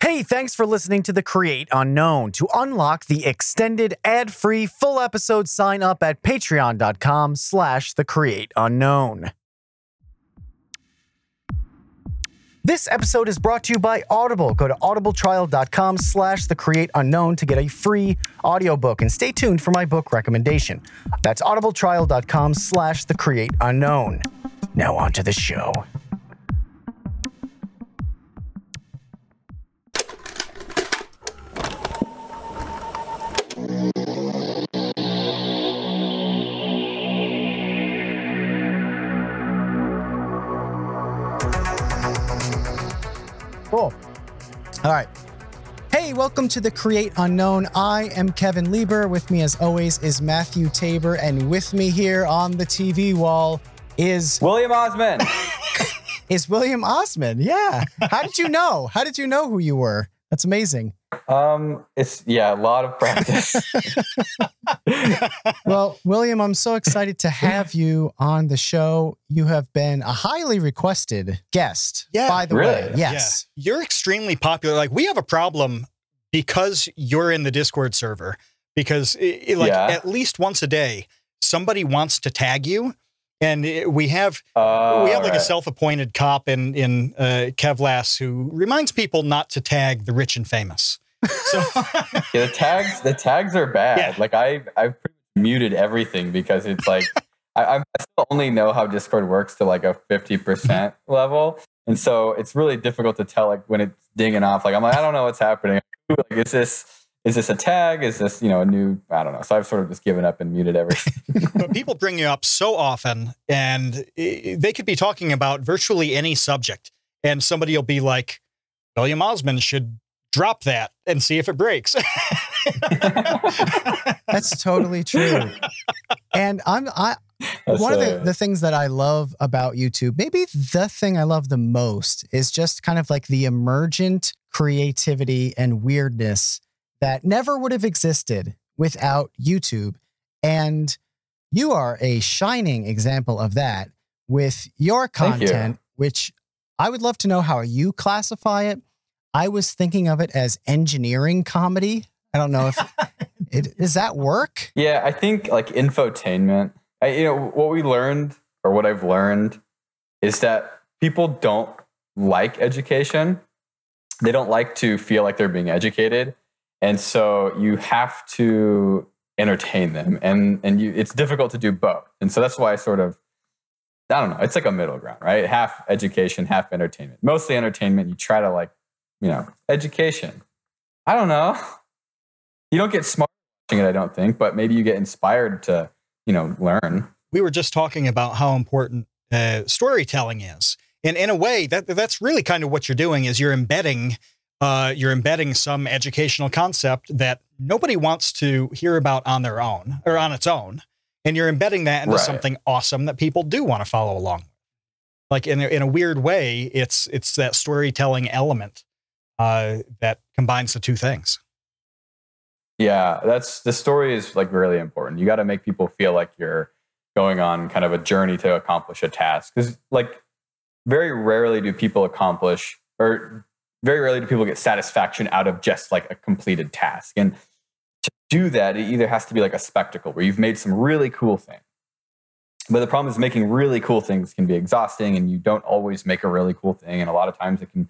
Hey, thanks for listening to The Create Unknown. To unlock the extended ad-free full episode, sign up at patreon.com slash the create unknown. This episode is brought to you by Audible. Go to audibletrial.com slash the create unknown to get a free audiobook and stay tuned for my book recommendation. That's audibletrial.com slash the create unknown. Now on to the show. Cool. All right. Hey, welcome to the Create Unknown. I am Kevin Lieber. With me, as always, is Matthew Tabor. And with me here on the TV wall is William Osman. is William Osman. Yeah. How did you know? How did you know who you were? That's amazing. Um, it's yeah, a lot of practice. Well, William, I'm so excited to have you on the show. You have been a highly requested guest. Yeah. By the Really? way, yes. Yeah. You're extremely popular. Like we have a problem because you're in the Discord server. Because i- i- like Yeah. at least once a day, somebody wants to tag you, and i- we have Uh, we have like a self-appointed cop in in uh, Kevlas who reminds people not to tag the rich and famous. So Yeah, the tags. The tags are bad. Yeah. Like I, I've pretty much muted everything because it's like I, I still only know how Discord works to like a fifty percent level, and so it's really difficult to tell like when it's dinging off. Like I'm like I don't know what's happening. Like is this is this a tag? Is this you know a new? I don't know. So I've sort of just given up and muted everything. but people bring you up so often and they could be talking about virtually any subject and somebody will be like william osman should drop that and see if it breaks That's totally true. And I'm I That's one of the, the things that I love about YouTube, maybe the thing I love the most is just kind of like the emergent creativity and weirdness that never would have existed without YouTube. And you are a shining example of that with your Thank you. content, which I would love to know how you classify it. I was thinking of it as engineering comedy. I don't know if it does that work? Yeah, I think like infotainment. I, you know what we learned, or what I've learned, is that people don't like education. They don't like to feel like they're being educated, and so you have to entertain them, and and you it's difficult to do both, and so that's why I sort of. I don't know. It's like a middle ground, right? Half education, half entertainment. Mostly entertainment. You try to like, you know, education. I don't know. You don't get smart watching it, I don't think, but maybe you get inspired to, you know, learn. we were just talking about how important uh, storytelling is and in a way that that's really kind of what you're doing is you're embedding uh, you're embedding some educational concept that nobody wants to hear about on their own or on its own and you're embedding that into Right. something awesome that people do want to follow along with like in a, in a weird way it's it's that storytelling element uh, that combines the two things Yeah, that's the story is like really important. You got to make people feel like you're going on kind of a journey to accomplish a task because like very rarely do people accomplish or very rarely do people get satisfaction out of just like a completed task. And to do that, it either has to be like a spectacle where you've made some really cool thing. But the problem is making really cool things can be exhausting and you don't always make a really cool thing. And a lot of times it can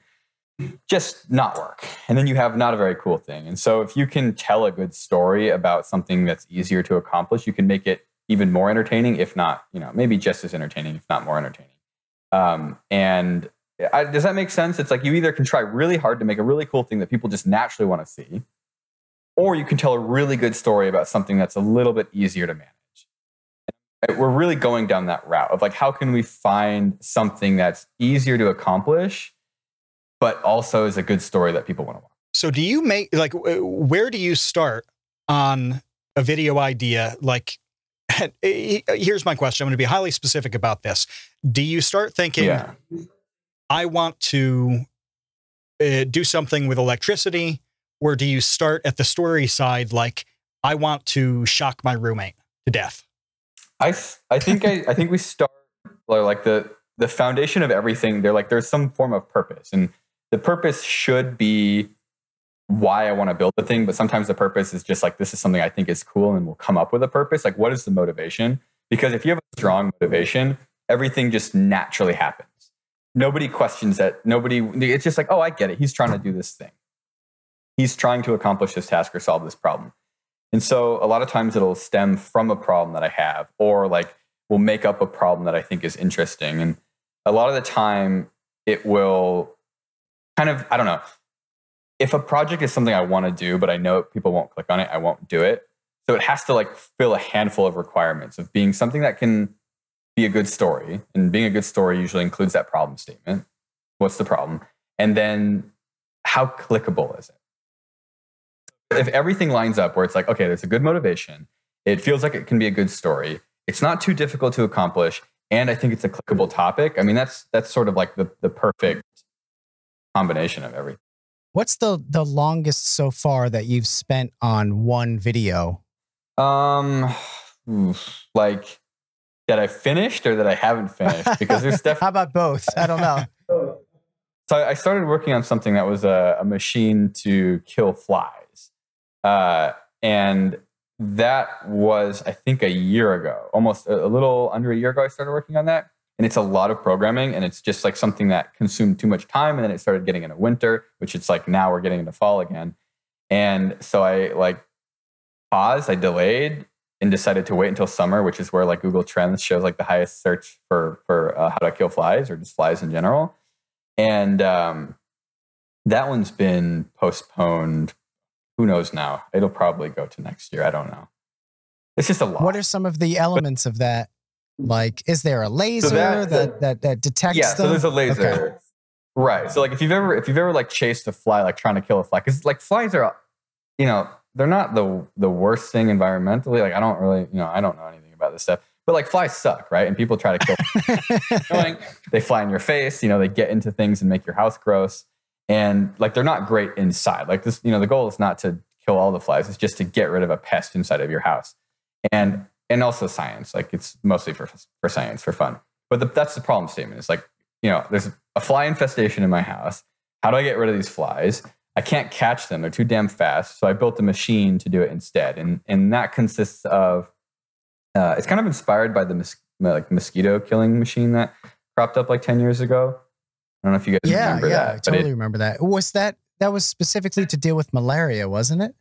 just not work. And then you have not a very cool thing. And so if you can tell a good story about something that's easier to accomplish, you can make it even more entertaining, if not, you know, maybe just as entertaining, if not more entertaining. Um, and I, does that make sense? It's like you either can try really hard to make a really cool thing that people just naturally want to see, or you can tell a really good story about something that's a little bit easier to manage. We're really going down that route of like, how can we find something that's easier to accomplish, but also is a good story that people want to watch? So do you make like where do you start on a video idea? Like, here's my question. I'm going to be highly specific about this. Do you start thinking, Yeah. I want to uh, do something with electricity, or do you start at the story side, like I want to shock my roommate to death? I, I think I, I think we start like the the foundation of everything. They're like there's some form of purpose, and the purpose should be why I want to build the thing, but sometimes the purpose is just like this is something I think is cool and we'll come up with a purpose. Like, what is the motivation? Because if you have a strong motivation, everything just naturally happens. Nobody questions that. Nobody, it's just like, oh, I get it. He's trying to do this thing. He's trying to accomplish this task or solve this problem. And so a lot of times it'll stem from a problem that I have, or like will make up a problem that I think is interesting. And a lot of the time it will kind of, I don't know, if a project is something I want to do, but I know people won't click on it, I won't do it. So it has to like fill a handful of requirements of being something that can be a good story. And being a good story usually includes that problem statement. What's the problem? And then how clickable is it? If everything lines up where it's like, okay, there's a good motivation, it feels like it can be a good story, it's not too difficult to accomplish, and I think it's a clickable topic. I mean, that's that's sort of like the, the perfect combination of everything. What's the the longest so far that you've spent on one video? Um, like that I finished or that I haven't finished because there's definitely. How about both? I don't know. so I started working on something that was a, a machine to kill flies, uh, and that was I think a year ago, almost a, a little under a year ago. I started working on that and it's a lot of programming and it's just like something that consumed too much time and then it started getting into winter which it's like now we're getting into fall again and so i like paused i delayed and decided to wait until summer which is where like google trends shows like the highest search for for uh, how to kill flies or just flies in general and um, that one's been postponed who knows now it'll probably go to next year i don't know it's just a lot what are some of the elements but, of that like, is there a laser so that, that, that, that detects? Yeah, them? so there's a laser. Okay. Right. So like if you've ever if you've ever like chased a fly, like trying to kill a fly, because like flies are, you know, they're not the the worst thing environmentally. Like I don't really, you know, I don't know anything about this stuff. But like flies suck, right? And people try to kill they fly in your face, you know, they get into things and make your house gross. And like they're not great inside. Like this, you know, the goal is not to kill all the flies, it's just to get rid of a pest inside of your house. And and also science. Like it's mostly for for science for fun. But the, that's the problem statement. It's like you know, there's a fly infestation in my house. How do I get rid of these flies? I can't catch them; they're too damn fast. So I built a machine to do it instead, and and that consists of. Uh, it's kind of inspired by the mos- like mosquito killing machine that cropped up like ten years ago. I don't know if you guys yeah, remember yeah, that. I totally it, remember that. Was that that was specifically to deal with malaria, wasn't it?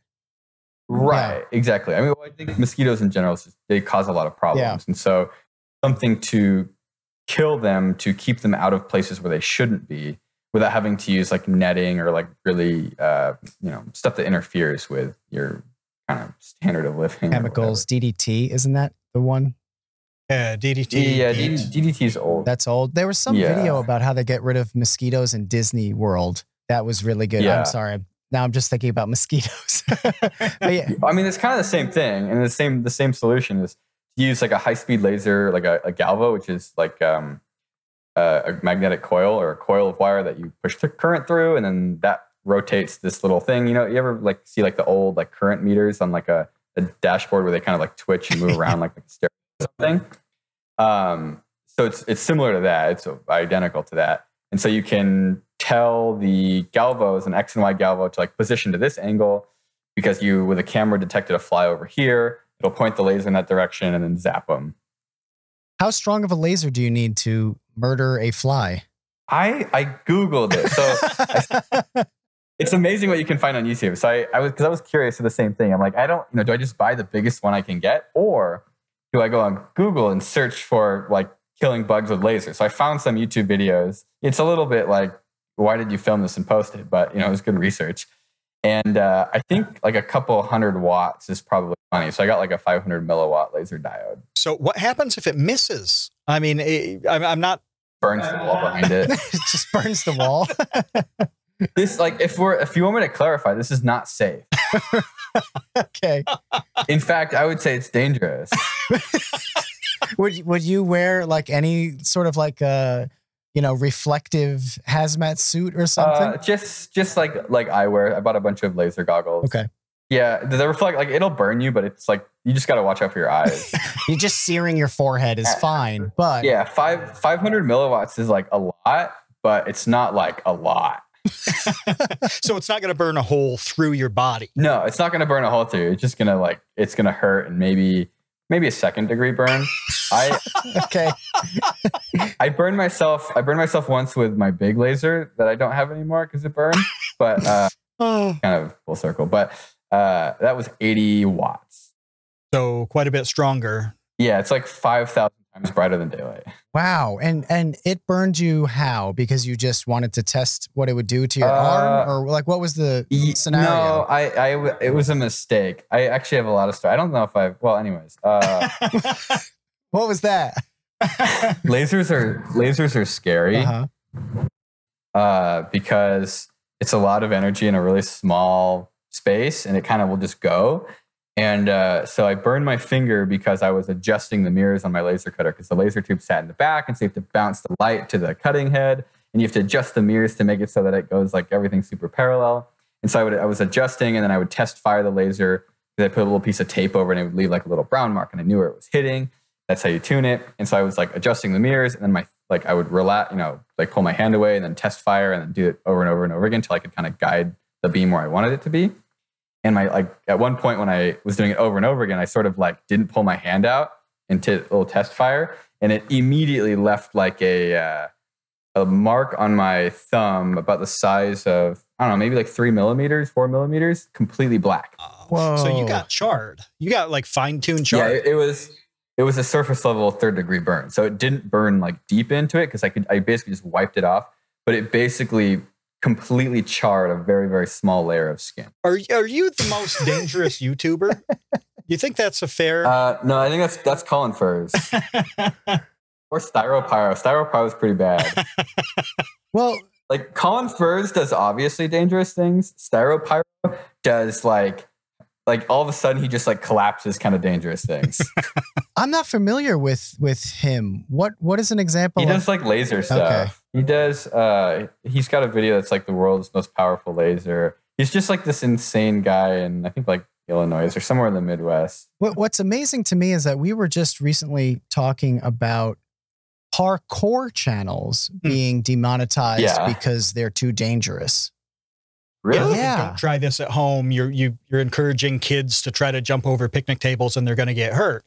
Right, yeah. exactly. I mean, well, I think mosquitoes in general, they cause a lot of problems. Yeah. And so something to kill them to keep them out of places where they shouldn't be without having to use like netting or like really, uh, you know, stuff that interferes with your kind of standard of living. Chemicals, DDT, isn't that the one? Yeah, DDT. Yeah, DDT is old. That's old. There was some yeah. video about how they get rid of mosquitoes in Disney World. That was really good. Yeah. I'm sorry. Now I'm just thinking about mosquitoes. yeah. I mean, it's kind of the same thing, and the same the same solution is to use like a high speed laser, like a, a galvo, which is like um, a, a, magnetic coil or a coil of wire that you push the current through, and then that rotates this little thing. You know, you ever like see like the old like current meters on like a, a dashboard where they kind of like twitch and move around like, a or something. Um, so it's it's similar to that. It's identical to that, and so you can tell the galvos an X and Y galvo to like position to this angle because you, with a camera, detected a fly over here. It'll point the laser in that direction and then zap them. How strong of a laser do you need to murder a fly? I I googled it, so I, it's amazing what you can find on YouTube. So I, I was because I was curious of the same thing. I'm like, I don't, you know, do I just buy the biggest one I can get, or do I go on Google and search for like killing bugs with lasers? So I found some YouTube videos. It's a little bit like why did you film this and post it? But you know, it was good research. And uh, I think like a couple hundred watts is probably funny. So I got like a 500 milliwatt laser diode. So what happens if it misses? I mean, it, I'm not burns the wall behind it. it just burns the wall. this like if we're if you want me to clarify, this is not safe. okay. In fact, I would say it's dangerous. would would you wear like any sort of like uh you know, reflective hazmat suit or something? Uh, just just like like eyewear. I bought a bunch of laser goggles. Okay. Yeah, does the reflect like it'll burn you, but it's like you just got to watch out for your eyes. You're just searing your forehead is fine, but yeah, five five hundred milliwatts is like a lot, but it's not like a lot. so it's not going to burn a hole through your body. No, it's not going to burn a hole through. you. It's just going to like it's going to hurt and maybe maybe a second degree burn. I Okay. I burned myself. I burned myself once with my big laser that I don't have anymore because it burned. But uh, Oh. kind of full circle. But uh, that was 80 watts. So quite a bit stronger. Yeah, it's like 5,000 times brighter than daylight. Wow. And and it burned you how? Because you just wanted to test what it would do to your Uh, arm, or like what was the Ye- scenario? No, I, I, w- it was a mistake. I actually have a lot of stories. I don't know if I've. Well, anyways, uh, What was that? lasers are lasers are scary Uh-huh. uh, because it's a lot of energy in a really small space, and it kind of will just go. And uh, so I burned my finger because I was adjusting the mirrors on my laser cutter because the laser tube sat in the back, and so you have to bounce the light to the cutting head, and you have to adjust the mirrors to make it so that it goes like everything's super parallel. And so I would I was adjusting, and then I would test fire the laser. Then I put a little piece of tape over, and it would leave like a little brown mark, and I knew where it was hitting. That's how you tune it. And so I was like adjusting the mirrors, and then my like I would relax, you know, like pull my hand away, and then test fire, and then do it over and over and over again until I could kind of guide the beam where I wanted it to be. And my like at one point when I was doing it over and over again, I sort of like didn't pull my hand out into a little test fire, and it immediately left like a uh, a mark on my thumb about the size of I don't know, maybe like three millimeters, four millimeters, completely black. Whoa. So you got charred. You got like fine tuned Yeah, charred. it, it was it was a surface level third degree burn, so it didn't burn like deep into it because I could I basically just wiped it off, but it basically completely charred a very very small layer of skin. Are are you the most dangerous YouTuber? You think that's a fair? Uh, no, I think that's that's Colin Furze or Styropyro. Styropyro is pretty bad. Well, like Colin Furze does obviously dangerous things. Styropyro does like like all of a sudden he just like collapses kind of dangerous things. I'm not familiar with with him. What what is an example? he of- does like laser stuff. Okay. He does uh he's got a video that's like the world's most powerful laser. He's just like this insane guy in I think like Illinois or somewhere in the Midwest. What, what's amazing to me is that we were just recently talking about parkour channels being demonetized Yeah. because they're too dangerous. Really? Yeah. Don't try this at home. You're you you're encouraging kids to try to jump over picnic tables and they're going to get hurt.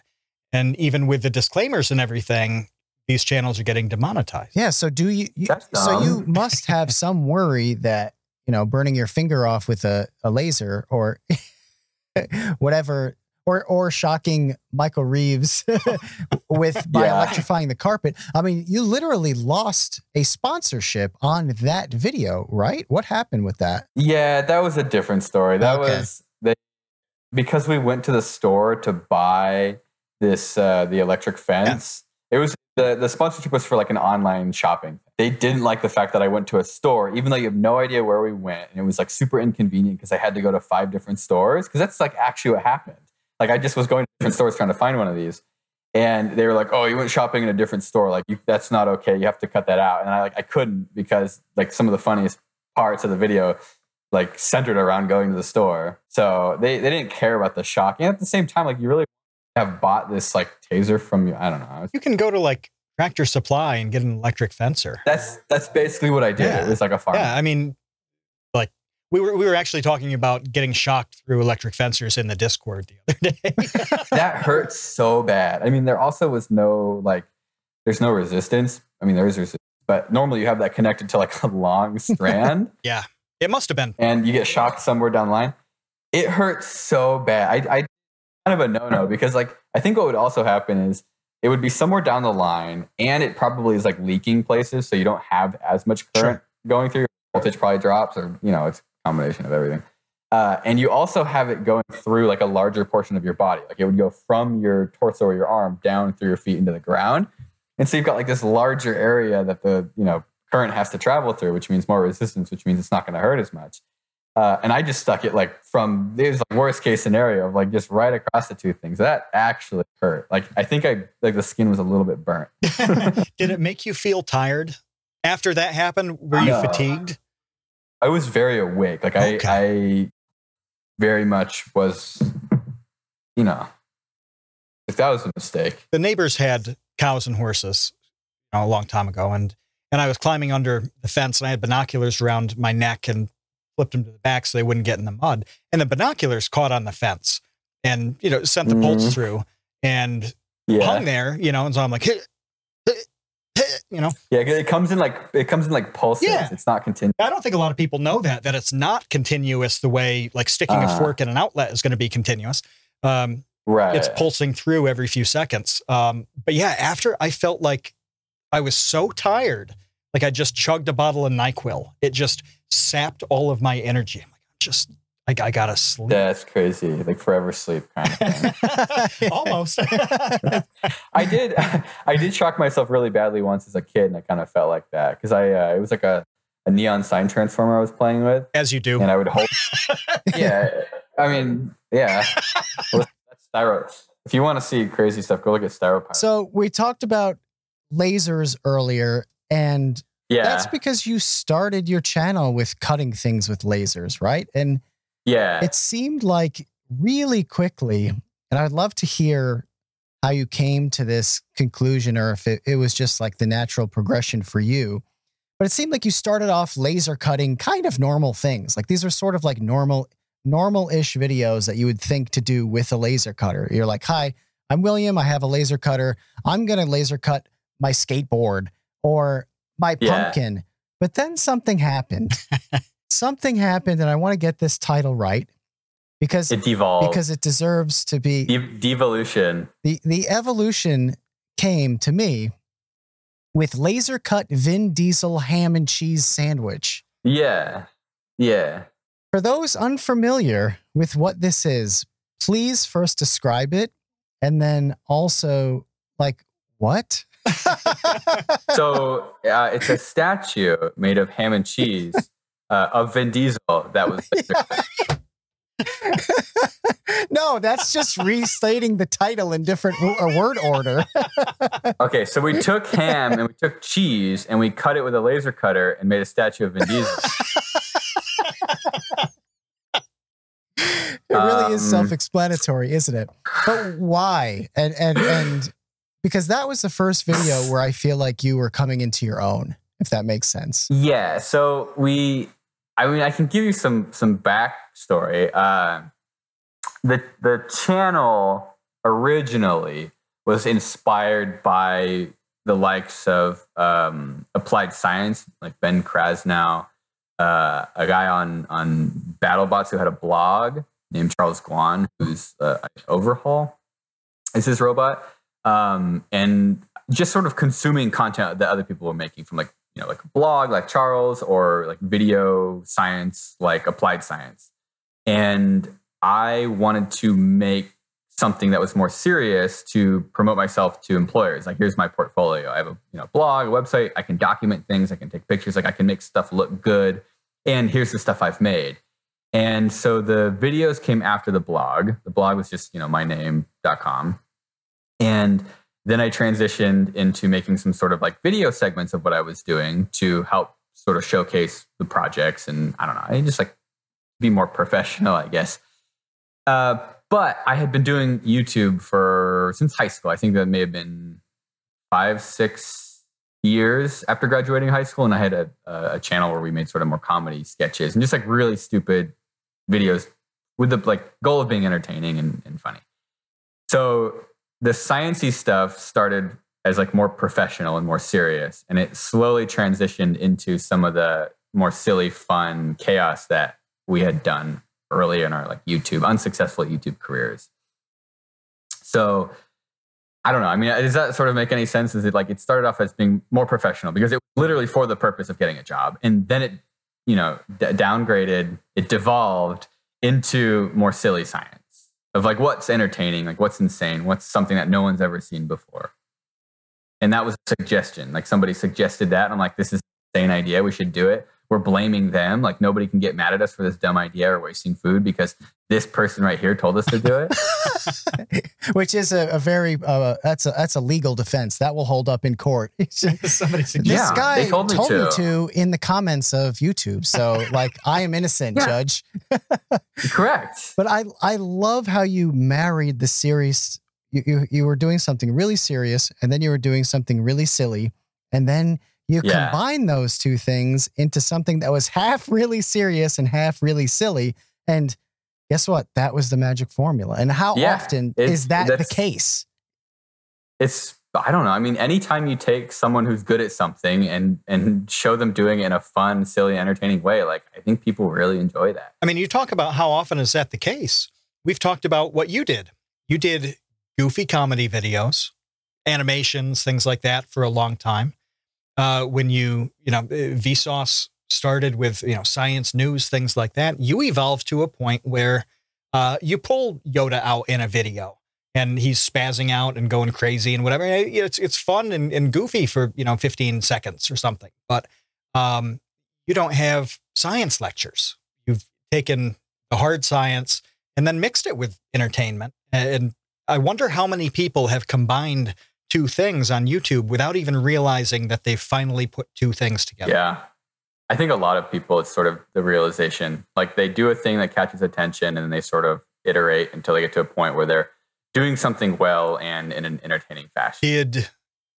And even with the disclaimers and everything, these channels are getting demonetized. Yeah. So do you? you so you must have some worry that you know burning your finger off with a, a laser or whatever. Or, or shocking Michael Reeves with by Yeah. electrifying the carpet. I mean, you literally lost a sponsorship on that video, right? What happened with that? Yeah, that was a different story. That Okay. was they because we went to the store to buy this uh the electric fence. It was the the sponsorship was for like an online shopping. They didn't like the fact that I went to a store, even though you have no idea where we went, and it was like super inconvenient because I had to go to five different stores because that's like actually what happened. Like I just was going to different stores trying to find one of these, and they were like, "Oh, you went shopping in a different store. Like you, that's not okay. You have to cut that out." And I like I couldn't because like some of the funniest parts of the video like centered around going to the store. So they, they didn't care about the shock. And at the same time, like you really have bought this like taser from you. I don't know. You can go to like Tractor Supply and get an electric fencer. That's that's basically what I did. Yeah. It was like a farm. Yeah, I mean, like we were we were actually talking about getting shocked through electric fencers in the Discord the other day. that hurts so bad. I mean, there also was no like there's no resistance. I mean, there is resistance, but normally you have that connected to like a long strand yeah, it must have been. and you get shocked somewhere down the line. It hurts so bad. I, I kind of a no no because like I think what would also happen is it would be somewhere down the line and it probably is like leaking places so you don't have as much current going through. Voltage probably drops or you know it's combination of everything. Uh, and you also have it going through like a larger portion of your body. Like it would go from your torso or your arm down through your feet into the ground. And so you've got like this larger area that the you know current has to travel through, which means more resistance, which means it's not going to hurt as much. Uh, and I just stuck it like from there's like worst case scenario of like just right across the two things. That actually hurt. Like I think I like the skin was a little bit burnt. Did it make you feel tired after that happened? Were you No. fatigued? I was very awake. Like I, Okay. I very much was, you know, if that was a mistake. The neighbors had cows and horses you know, a long time ago, and and I was climbing under the fence, and I had binoculars around my neck and flipped them to the back so they wouldn't get in the mud. And the binoculars caught on the fence, and you know sent the bolts mm. through and Yeah. hung there. You know, and so I'm like, you know, Yeah, it comes in like it comes in like pulses. Yeah. It's not continuous. I don't think a lot of people know that that it's not continuous the way like sticking a Uh-huh. fork in an outlet is going to be continuous. Um, Right. it's pulsing through every few seconds. Um, but yeah, after I felt like I was so tired, like I just chugged a bottle of Nyquil. It just sapped all of my energy. I'm like, I'm just, I, I gotta sleep. That's crazy. Like forever sleep kind of thing. Almost. I did I did shock myself really badly once as a kid and I kind of felt like that because I uh, it was like a, a neon sign transformer I was playing with As you do. and I would hold Yeah. I mean, yeah. Well, that's styro. If you want to see crazy stuff, go look at styropyro. so we talked about lasers earlier, and yeah. that's because you started your channel with cutting things with lasers, right? And yeah. it seemed like really quickly, and I'd love to hear how you came to this conclusion or if it, it was just like the natural progression for you. But it seemed like you started off laser cutting kind of normal things. Like these are sort of like normal, normal-ish videos that you would think to do with a laser cutter. You're like, hi, I'm William. I have a laser cutter. I'm gonna laser cut my skateboard or my Yeah. pumpkin. But then something happened. something happened, and I want to get this title right because it devolved. because it deserves to be De- devolution. the the evolution came to me with laser cut Vin Diesel ham and cheese sandwich. Yeah. Yeah. For those unfamiliar with what this is, please first describe it and then also like what? So uh, it's a statue made of ham and cheese uh, of Vin Diesel that was no, that's just restating the title in different w- word order. Okay, so we took ham and we took cheese and we cut it with a laser cutter and made a statue of Vin Diesel. it really is Um, self-explanatory, isn't it? But why? And and and because that was the first video where I feel like you were coming into your own, if that makes sense. Yeah, so we, I mean, I can give you some some backstory. Uh, the the channel originally was inspired by the likes of um, applied science, like Ben Krasnow, uh, a guy on on BattleBots who had a blog named Charles Guan, who's uh, Overhaul is his robot, um, and just sort of consuming content that other people were making from like you know like a blog like Charles or like video science like applied science, and I wanted to make something that was more serious to promote myself to employers. Like, here's my portfolio. I have a you know blog, a website. I can document things. I can take pictures. Like, I can make stuff look good. And here's the stuff I've made. And so the videos came after the blog. The blog was just you know my name.com. And then I transitioned into making some sort of like video segments of what I was doing to help sort of showcase the projects and I don't know, I just like be more professional, I guess. Uh, but I had been doing YouTube for since high school. I think that may have been five, six years after graduating high school, and I had a, a channel where we made sort of more comedy sketches and just like really stupid videos with the like goal of being entertaining and, and funny. So the sciencey stuff started as like more professional and more serious, and it slowly transitioned into some of the more silly, fun chaos that we had done early in our like YouTube unsuccessful YouTube careers. So I don't know. I mean, uh, does that sort of make any sense? Is it like it started off as being more professional because it was literally for the purpose of getting a job, and then it, you know, d- downgraded, it devolved into more silly science of like what's entertaining, like what's insane, what's something that no one's ever seen before. And that was a suggestion. Like somebody suggested that. I'm like, this is an insane idea. We should do it. We're blaming them. Like nobody can get mad at us for this dumb idea or wasting food because this person right here told us to do it. Which is a, a very uh, that's a that's a legal defense that will hold up in court. Somebody this. Yeah, guy they told me me to. to in the comments of YouTube. So like I am innocent, Yeah. judge. Correct. But I I love how you married the series. You, you you were doing something really serious, and then you were doing something really silly, and then you Yeah. combine those two things into something that was half really serious and half really silly. And guess what? That was the magic formula. And how Yeah, often is that the case? it's I don't know. I mean, anytime you take someone who's good at something and and show them doing it in a fun, silly, entertaining way, like I think people really enjoy that. I mean, you talk about how often is that the case? We've talked about what you did. You did goofy comedy videos, animations, things like that for a long time. Uh, when you, you know, Vsauce started with, you know, science news, things like that, you evolved to a point where uh, you pull Yoda out in a video and he's spazzing out and going crazy and whatever. It's, it's fun and, and goofy for, you know, 15 seconds or something. But um, you don't have science lectures. You've taken the hard science and then mixed it with entertainment. And I wonder how many people have combined two things on YouTube without even realizing that they've finally put two things together. Yeah. I think a lot of people, it's sort of the realization like they do a thing that catches attention and then they sort of iterate until they get to a point where they're doing something well and in an entertaining fashion. Did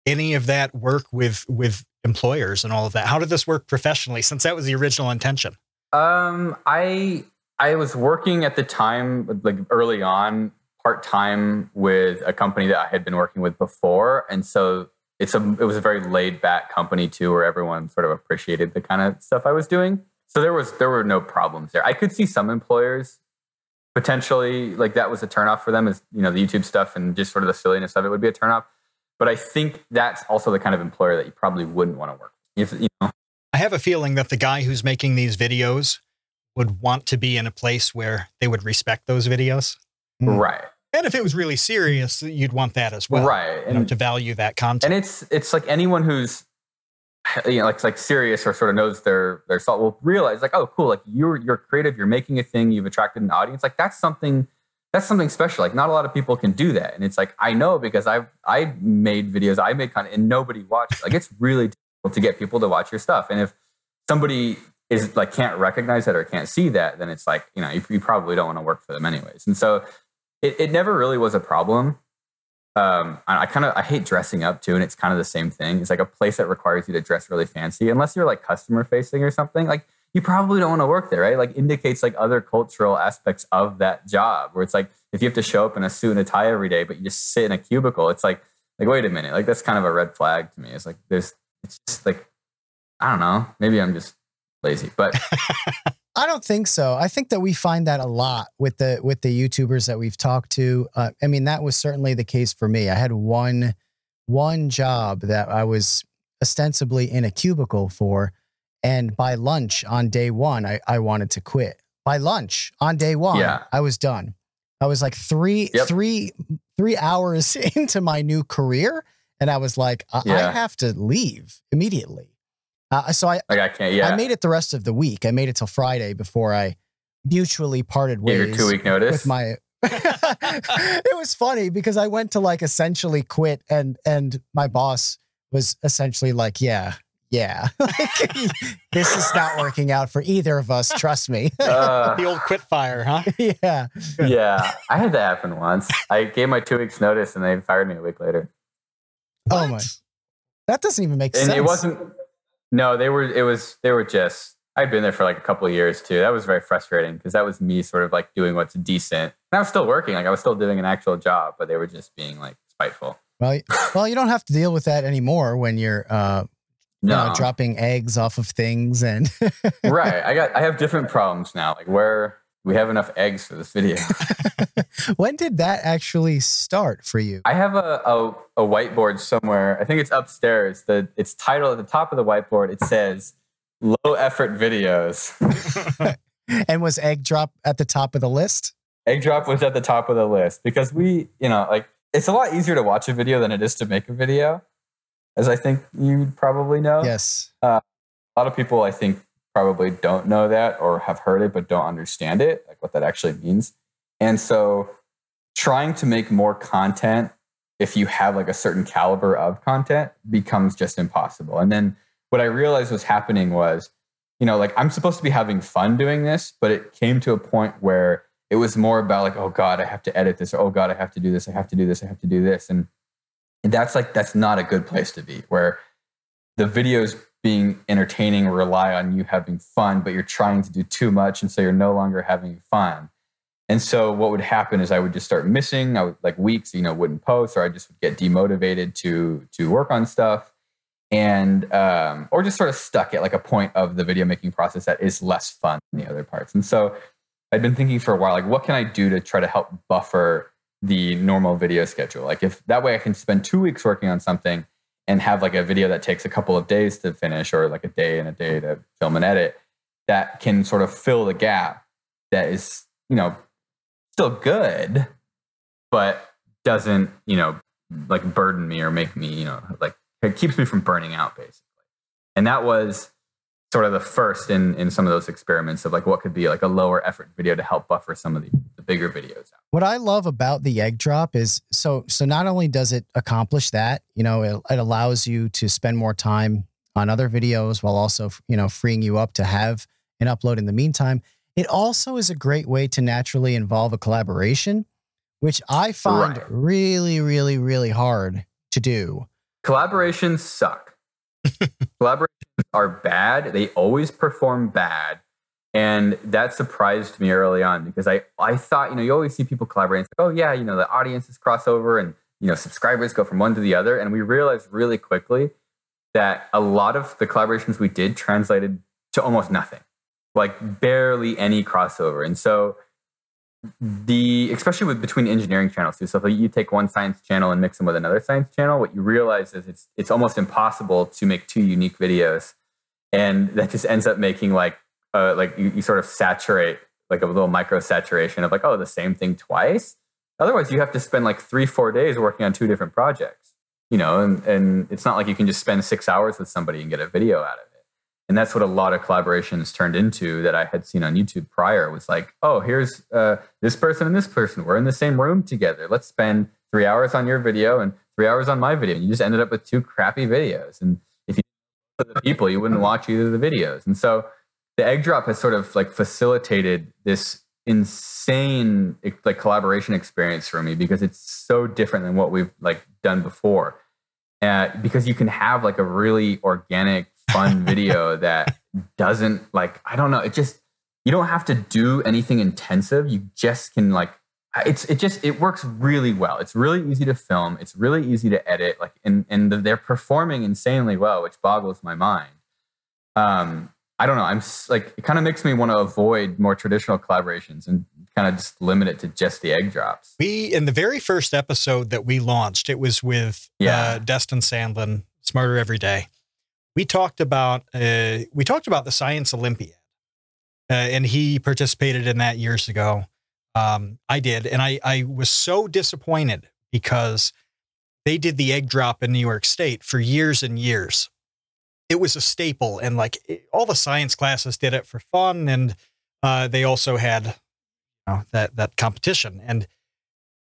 any of that work with with employers and all of that? How did this work professionally since that was the original intention? Um, I I was working at the time, like early on, part time with a company that I had been working with before, and so it's a it was a very laid back company too, where everyone sort of appreciated the kind of stuff I was doing. So there was there were no problems there. I could see some employers potentially like that was a turnoff for them, is you know the YouTube stuff and just sort of the silliness of it would be a turnoff. But I think that's also the kind of employer that you probably wouldn't want to work. With. If you know, I have a feeling that the guy who's making these videos would want to be in a place where they would respect those videos. Mm. right, And if it was really serious, you'd want that as well. right, You know, to value that content. and it's it's like anyone who's you know like like serious or sort of knows their their salt will realize like oh cool like you're you're creative you're making a thing you've attracted an audience. Like that's something that's something special. Like not a lot of people can do that. And it's like i know because i've i made videos i made content and nobody watched. Like it's really difficult to get people to watch your stuff. And if somebody is like can't recognize that or can't see that then it's like you know you, you probably don't want to work for them anyways. And so it, it never really was a problem um, I, I kind of I hate dressing up too, and it's kind of the same thing. It's like a place that requires you to dress really fancy, unless you're like customer facing or something. Like you probably don't want to work there, right? Like indicates like other cultural aspects of that job, where it's like if you have to show up in a suit and a tie every day, but you just sit in a cubicle, it's like like wait a minute, like that's kind of a red flag to me. It's like there's it's just like I don't know, maybe I'm just lazy, but I don't think so. I think that we find that a lot with the with the YouTubers that we've talked to. Uh, I mean, that was certainly the case for me. I had one one job that I was ostensibly in a cubicle for, and by lunch on day one, I, I wanted to quit. By lunch on day one, Yeah. I was done. I was like three Yep. three three hours into my new career, and I was like, I, I have to leave immediately. Uh, so I, like I can't. Yeah, I made it the rest of the week. I made it till Friday before I mutually parted Give ways your two week notice. with my. it was funny because I went to like essentially quit, and and my boss was essentially like, "Yeah, yeah, like, this is not working out for either of us. Trust me." Uh, the old quit fire, huh? yeah, yeah, I had that happen once. I gave my two weeks notice, and they fired me a week later. Oh my- that doesn't even make and sense. it wasn't no they were it was they were just i'd been there for like a couple of years too. That was very frustrating because that was me sort of like doing what's decent. And i was still working like i was still doing an actual job but they were just being like spiteful. Well, well, you don't have to deal with that anymore when you're uh, you no. know, dropping eggs off of things and right. I got i have different problems now. Like where we have enough eggs for this video when did that actually start for you? i have a, a a whiteboard somewhere i think it's upstairs the it's titled at the top of the whiteboard it says low effort videos And was egg drop at the top of the list? egg drop was at the top of the list because we you know like it's a lot easier to watch a video than it is to make a video as i think you probably know Yes. Uh, a lot of people i think probably don't know that or have heard it but don't understand it like what that actually means. And so trying to make more content if you have like a certain caliber of content becomes just impossible. And then what i realized was happening was you know like i'm supposed to be having fun doing this but it came to a point where it was more about like oh god i have to edit this or oh god i have to do this i have to do this i have to do this. And and that's like that's not a good place to be where the videos being entertaining rely on you having fun, but you're trying to do too much. And so you're no longer having fun. And so what would happen is I would just start missing. I would like weeks, you know, wouldn't post, or I just would get demotivated to to work on stuff, and um, or just sort of stuck at like a point of the video making process that is less fun than the other parts. And so I'd been thinking for a while, like, what can I do to try to help buffer the normal video schedule? Like, if that way I can spend two weeks working on something and have like a video that takes a couple of days to finish or like a day and a day to film and edit that can sort of fill the gap that is you know still good but doesn't you know like burden me or make me you know like it keeps me from burning out basically and that was sort of the first in in some of those experiments of like what could be like a lower effort video to help buffer some of the, the bigger videos out. What I love about the egg drop is so so not only does it accomplish that, you know, it, it allows you to spend more time on other videos while also, you know, freeing you up to have an upload in the meantime. It also is a great way to naturally involve a collaboration, which I find right. really, really, really hard to do. Collaborations suck. Collaborations are bad. They always perform bad. And that surprised me early on because I, I thought, you know, you always see people collaborating. Like, oh, yeah, you know, the audiences cross over and, you know, subscribers go from one to the other. And we realized really quickly that a lot of the collaborations we did translated to almost nothing, like barely any crossover. And so the especially with between engineering channels too. So if you take one science channel and mix them with another science channel, what you realize is it's it's almost impossible to make two unique videos, and that just ends up making like uh, like you, you sort of saturate like a little micro saturation of like oh the same thing twice. Otherwise, you have to spend like three four days working on two different projects. You know, and and it's not like you can just spend six hours with somebody and get a video out of it and that's what a lot of collaborations turned into that I had seen on YouTube prior was like, oh, here's uh, this person and this person. We're in the same room together. Let's spend three hours on your video and three hours on my video. And you just ended up with two crappy videos. And if you the people, you wouldn't watch either of the videos. And so the egg drop has sort of like facilitated this insane like collaboration experience for me because it's so different than what we've like done before. Uh, because you can have like a really organic fun video that doesn't like I don't know. It just you don't have to do anything intensive. You just can like it's it just it works really well. It's really easy to film. It's really easy to edit. Like and and they're performing insanely well, which boggles my mind. Um, I don't know. I'm like it kind of makes me want to avoid more traditional collaborations and kind of just limit it to just the egg drops. We in the very first episode that we launched, it was with yeah. uh, Destin Sandlin, Smarter Every Day we talked about uh, we talked about the Science Olympiad, uh, and he participated in that years ago. Um, I did, and I I was so disappointed because they did the egg drop in New York State for years and years. It was a staple, and like it, all the science classes did it for fun, and uh, they also had you know, that that competition. And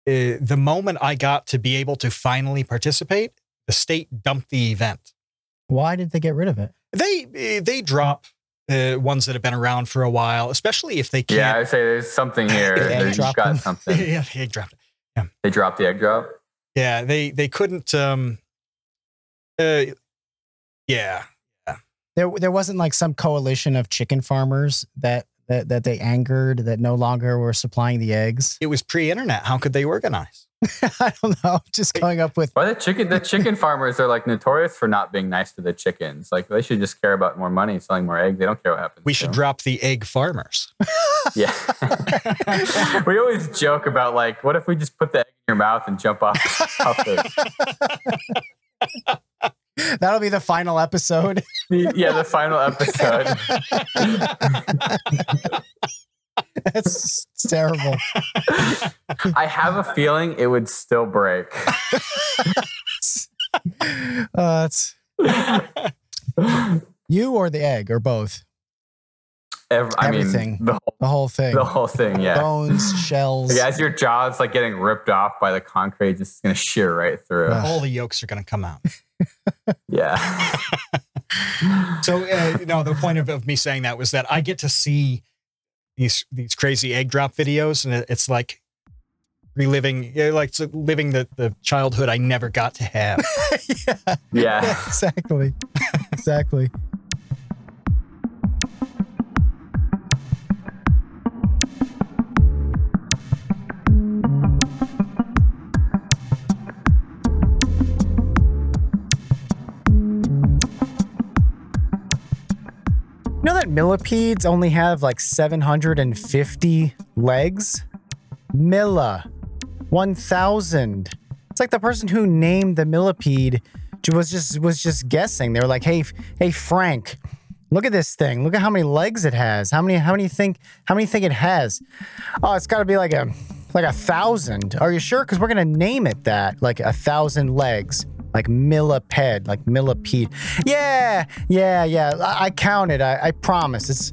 uh, the moment I got to be able to finally participate, the state dumped the event why did they get rid of it? They eh, they drop uh, ones that have been around for a while, especially if they can't. Yeah, I say there's something here. They've got them. something. yeah, the egg dropped. Yeah, they dropped the egg drop. Yeah, they they couldn't. Um, uh, yeah, yeah. There there wasn't like some coalition of chicken farmers that that that they angered that no longer were supplying the eggs. It was pre-internet. How could they organize? I don't know. Just coming up with. Why the chicken? The chicken farmers are like notorious for not being nice to the chickens. Like they should just care about more money, selling more eggs. They don't care what happens. We should them. drop the egg farmers. yeah. we always joke about like, what if we just put the egg in your mouth and jump off? off the... That'll be the final episode. yeah, the final episode. That's terrible. I have a feeling it would still break. uh, you or the egg or both. Every, I Everything. Mean, the whole, the whole thing. The whole thing, yeah. Bones, shells. Like as your jaw's like getting ripped off by the concrete, just gonna shear right through. All the yolks are gonna come out. yeah. so, uh, you know, the point of, of me saying that was that I get to see these these crazy egg drop videos, and it's like reliving, like living the the childhood I never got to have. yeah. yeah. exactly. exactly. You know that millipedes only have like 750 legs? Milla, 1000. It's like the person who named the millipede was just was just guessing. They were like, "Hey, hey Frank, look at this thing. Look at how many legs it has. How many how many think how many think it has? Oh, it's got to be like a like a thousand. Are you sure? Because we're gonna name it that, like a thousand legs, like millipede, like millipede. Yeah, yeah, yeah. I, I counted. I, I promise. It's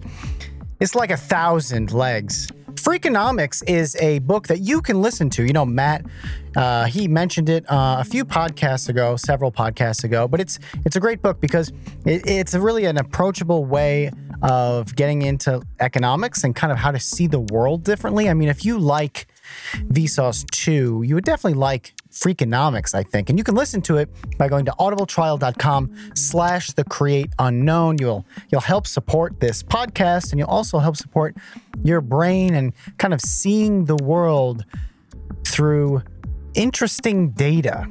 it's like a thousand legs. Freakonomics is a book that you can listen to. You know, Matt, uh, he mentioned it uh, a few podcasts ago, several podcasts ago. But it's it's a great book because it, it's really an approachable way of getting into economics and kind of how to see the world differently. I mean, if you like Vsauce 2, you would definitely like Freakonomics, I think. And you can listen to it by going to audibletrial.com slash the create unknown. You'll you'll help support this podcast and you'll also help support your brain and kind of seeing the world through interesting data.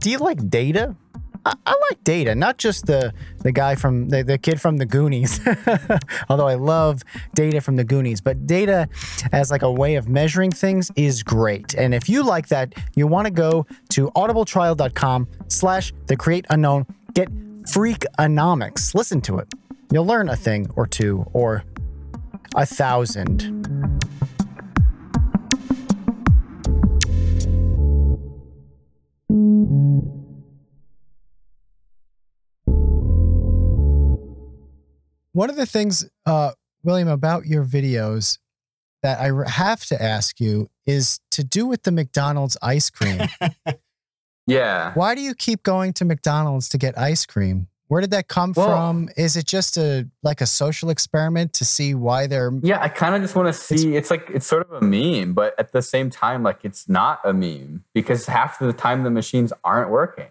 Do you like data? I, I like data, not just the the guy from the, the kid from the Goonies. Although I love data from the Goonies, but data as like a way of measuring things is great. And if you like that, you want to go to audibletrial.com slash the create unknown, get freakonomics. Listen to it. You'll learn a thing or two or a thousand. One of the things, uh, William, about your videos that I have to ask you is to do with the McDonald's ice cream. Yeah. Why do you keep going to McDonald's to get ice cream? Where did that come Well- from? Is it just a like a social experiment to see why they're Yeah, I kind of just want to see. It's like it's sort of a meme, but at the same time, like it's not a meme because half of the time the machines aren't working.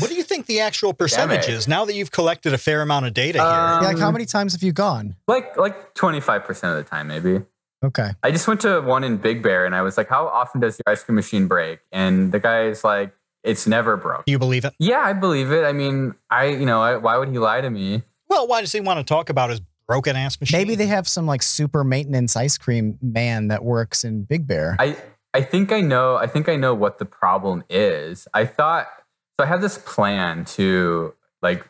What do you think the actual percentage is now that you've collected a fair amount of data here? Um, Yeah, like how many times have you gone? Like like twenty five percent of the time, maybe. Okay. I just went to one in Big Bear and I was like, "How often does your ice cream machine break?" And the guy's like, "It's never broke." You believe it? Yeah, I believe it. I mean, I you know, I, why would he lie to me? Well, why does he want to talk about his broken ass machine? Maybe they have some like super maintenance ice cream man that works in Big Bear. I I think I know. I think I know what the problem is. I thought so. I have this plan to like.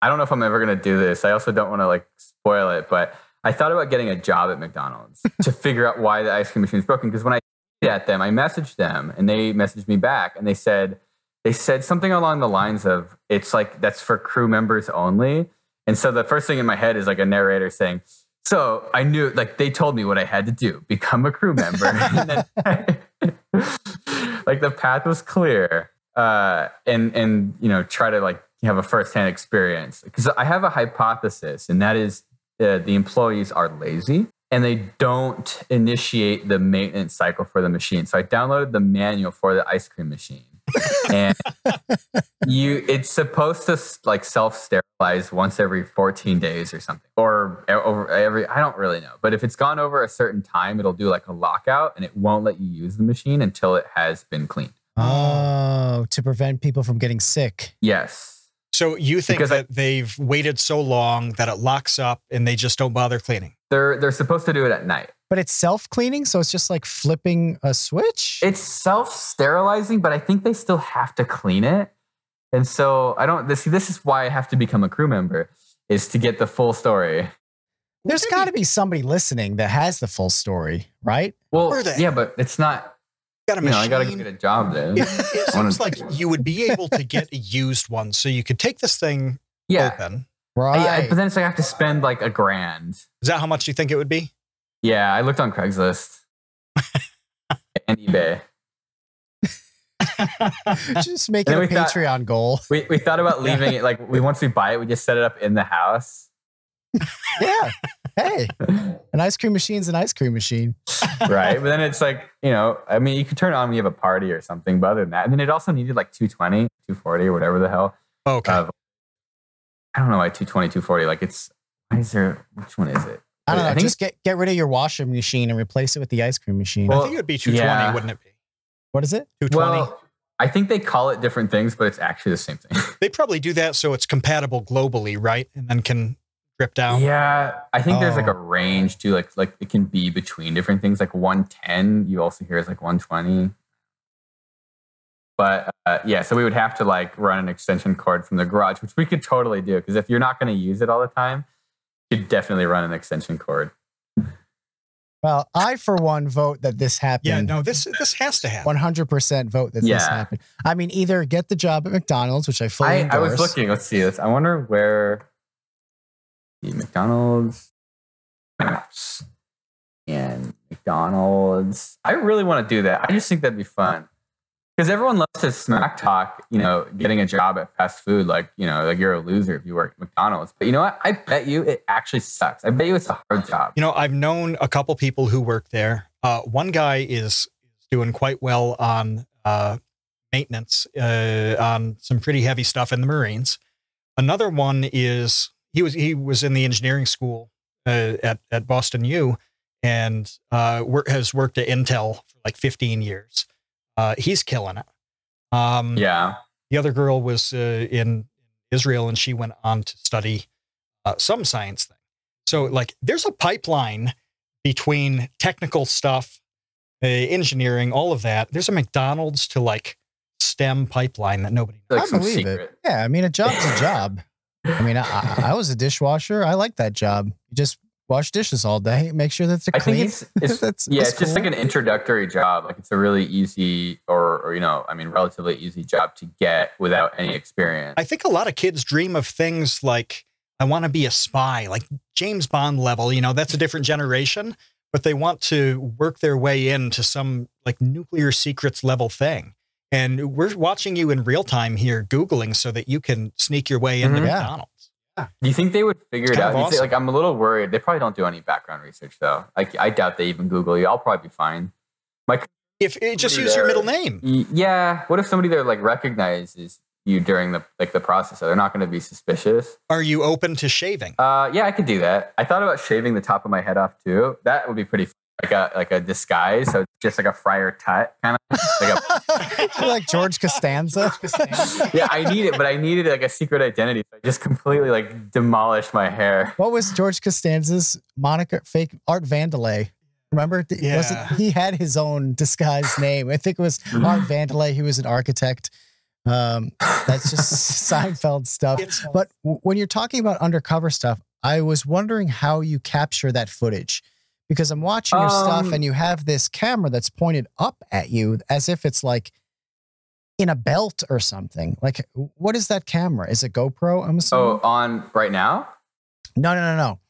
I don't know if I'm ever gonna do this. I also don't want to like spoil it, but I thought about getting a job at McDonald's to figure out why the ice cream machine is broken. Because when I at them, I messaged them and they messaged me back and they said they said something along the lines of it's like that's for crew members only. And so the first thing in my head is like a narrator saying, so I knew, like, they told me what I had to do become a crew member. and then, like, the path was clear. Uh, and, and, you know, try to like have a firsthand experience. Because I have a hypothesis, and that is uh, the employees are lazy and they don't initiate the maintenance cycle for the machine. So I downloaded the manual for the ice cream machine. and you it's supposed to like self sterilize once every 14 days or something or over every i don't really know but if it's gone over a certain time it'll do like a lockout and it won't let you use the machine until it has been cleaned Oh. oh, to prevent people from getting sick. yes so you think Because I- that they've waited so long that it locks up and they just don't bother cleaning? they're they're supposed to do it at night But it's self cleaning, so it's just like flipping a switch. it's self sterilizing but i think they still have to clean it and so i don't this this is why i have to become a crew member is to get the full story There's got to be somebody listening that has the full story, right? well yeah but it's not Got a you know i gotta get a job there it, it Wanna- seems like you would be able to get a used one, so you could take this thing yeah open. Right. I- I- but then it's like I have to spend like a grand. Is that how much you think it would be? Yeah, I looked on Craigslist and eBay. just make it a then thought- Patreon goal. We we thought about leaving it like we once we buy it, we just set it up in the house. Yeah. Hey, an ice cream machine's an ice cream machine. right? But then it's like, you know, I mean, you could turn it on when you have a party or something, but other than that, and then it also needed like 220, 240 or whatever the hell. Okay. Uh, I don't know why 220, 240. Like it's why is there which one is it? I don't know. think just get get rid of your washing machine and replace it with the ice cream machine. I Well, think it would be 220, yeah. wouldn't it be? what is it? 220. well, I think they call it different things, but it's actually the same thing. they probably do that so it's compatible globally, right? And then can drip down. Yeah, I think there's like Oh. a range too. Like like it can be between different things. Like 110, you also hear is like 120. But uh, yeah, so we would have to like run an extension cord from the garage, which we could totally do because if you're not going to use it all the time, you could definitely run an extension cord. Well, I for one vote that this happened. Yeah, no, this this has to happen. 100% vote that this Yeah. happened. I mean, either get the job at McDonald's, which I fully I, endorse. I was looking. Let's see this. I wonder where the McDonald's and McDonald's. I really want to do that. I just think that'd be fun because everyone loves to smack talk. You know, getting a job at fast food, like you know, like you're a loser if you work at McDonald's. But you know what? I bet you it actually sucks. I bet you it's a hard job. You know, I've known a couple people who work there. Uh, one guy is doing quite well on uh, maintenance uh, on some pretty heavy stuff in the Marines. Another one is he was he was in the engineering school uh, at at Boston U and uh, work, has worked at Intel for like 15 years. Uh, he's killing it. Um, Yeah. the other girl was uh, in Israel and she went on to study uh, some science thing. So, like, there's a pipeline between technical stuff, uh, engineering, all of that. There's a McDonald's to like STEM pipeline that nobody knows. Like I believe secret. it. Yeah, I mean, a job's a job. I mean, I, I- I was a dishwasher. I like that job. You just wash dishes all day, make sure that they're I think clean. it's, it's That's- yeah, that's it's just like an introductory job. Like it's a really easy or, or you know, I mean, relatively easy job to get without any experience. I think a lot of kids dream of things like, I want to be a spy, like James Bond level. You know, that's a different generation, but they want to work their way into some like nuclear secrets level thing. And we're watching you in real time here, Googling so that you can sneak your way into Mhm. Yeah. McDonald's. Do you think they would figure It's it out? of You think- like I'm a little worried. They probably don't do any background research though. Like I doubt they even Google you. I'll probably be fine. If it, just Somebody use your middle name. Yeah. What if somebody there like recognizes you during the like the process? So they're not going to be suspicious. Are you open to shaving? Uh, yeah, I could do that. I thought about shaving the top of my head off too. That would be pretty. Fun. Like a like a disguise, so it's just like a friar Tuck kind of. Like a like George Costanza. yeah, I need it, but I needed like a secret identity. So I just completely like demolished my hair. What was George Costanza's moniker? Fake Art Vandelay. Remember? Th- Was it, Yeah. he had his own disguised name. I think it was Art Vandelay. He was an architect. Um, that's just Seinfeld stuff. It's- But w- when you're talking about undercover stuff, I was wondering how you capture that footage because I'm watching your stuff Um, and you have this camera that's pointed up at you as if it's like in a belt or something. Like, what is that camera? Is it GoPro? I'm assuming. Oh, on right now? No, no, no, no.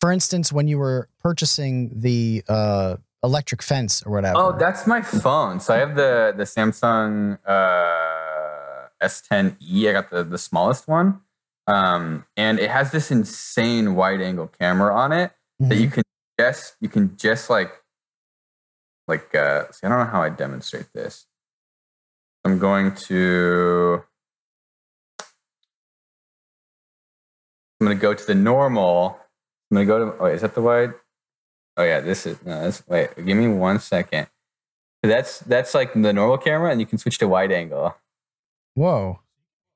For instance, when you were purchasing the uh, electric fence or whatever. Oh, that's my phone. So I have the the Samsung uh, S10e. I got the the smallest one, um, and it has this insane wide angle camera on it that Mhm. you can just you can just like like uh, see. I don't know how I demonstrate this. I'm going to. I'm going to go to the normal. I'm going to go to. Oh, is that the wide? Oh yeah, this is no. This, wait, give me one second. That's that's like the normal camera, and you can switch to wide angle. Whoa.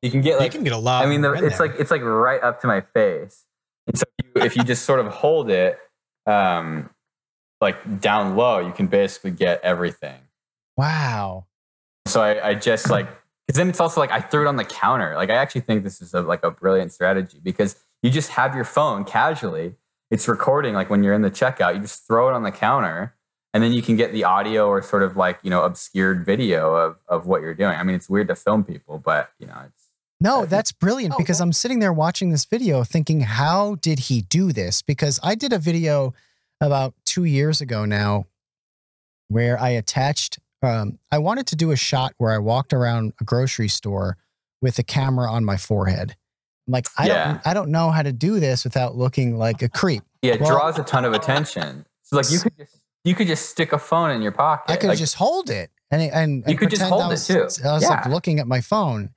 You can get like you can get a lot. I mean, the, it's there. like it's like right up to my face. And so you, if you just sort of hold it, um, like down low, you can basically get everything. Wow. So I, I just like because then it's also like I threw it on the counter. Like I actually think this is a, like a brilliant strategy because you just have your phone casually. It's recording like when you're in the checkout. You just throw it on the counter, and then you can get the audio or sort of like you know obscured video of of what you're doing. I mean, it's weird to film people, but you know it's No, that's brilliant Oh, because I'm sitting there watching this video thinking, how did he do this? Because I did a video about two years ago now where I attached, um, I wanted to do a shot where I walked around a grocery store with a camera on my forehead. I'm like, I Yeah. don't, I don't know how to do this without looking like a creep. Yeah, it Well- draws a ton of attention. So like you could just you could just stick a phone in your pocket. I could Like, just hold it and and, and You could just hold it was, too. I was like looking at my phone.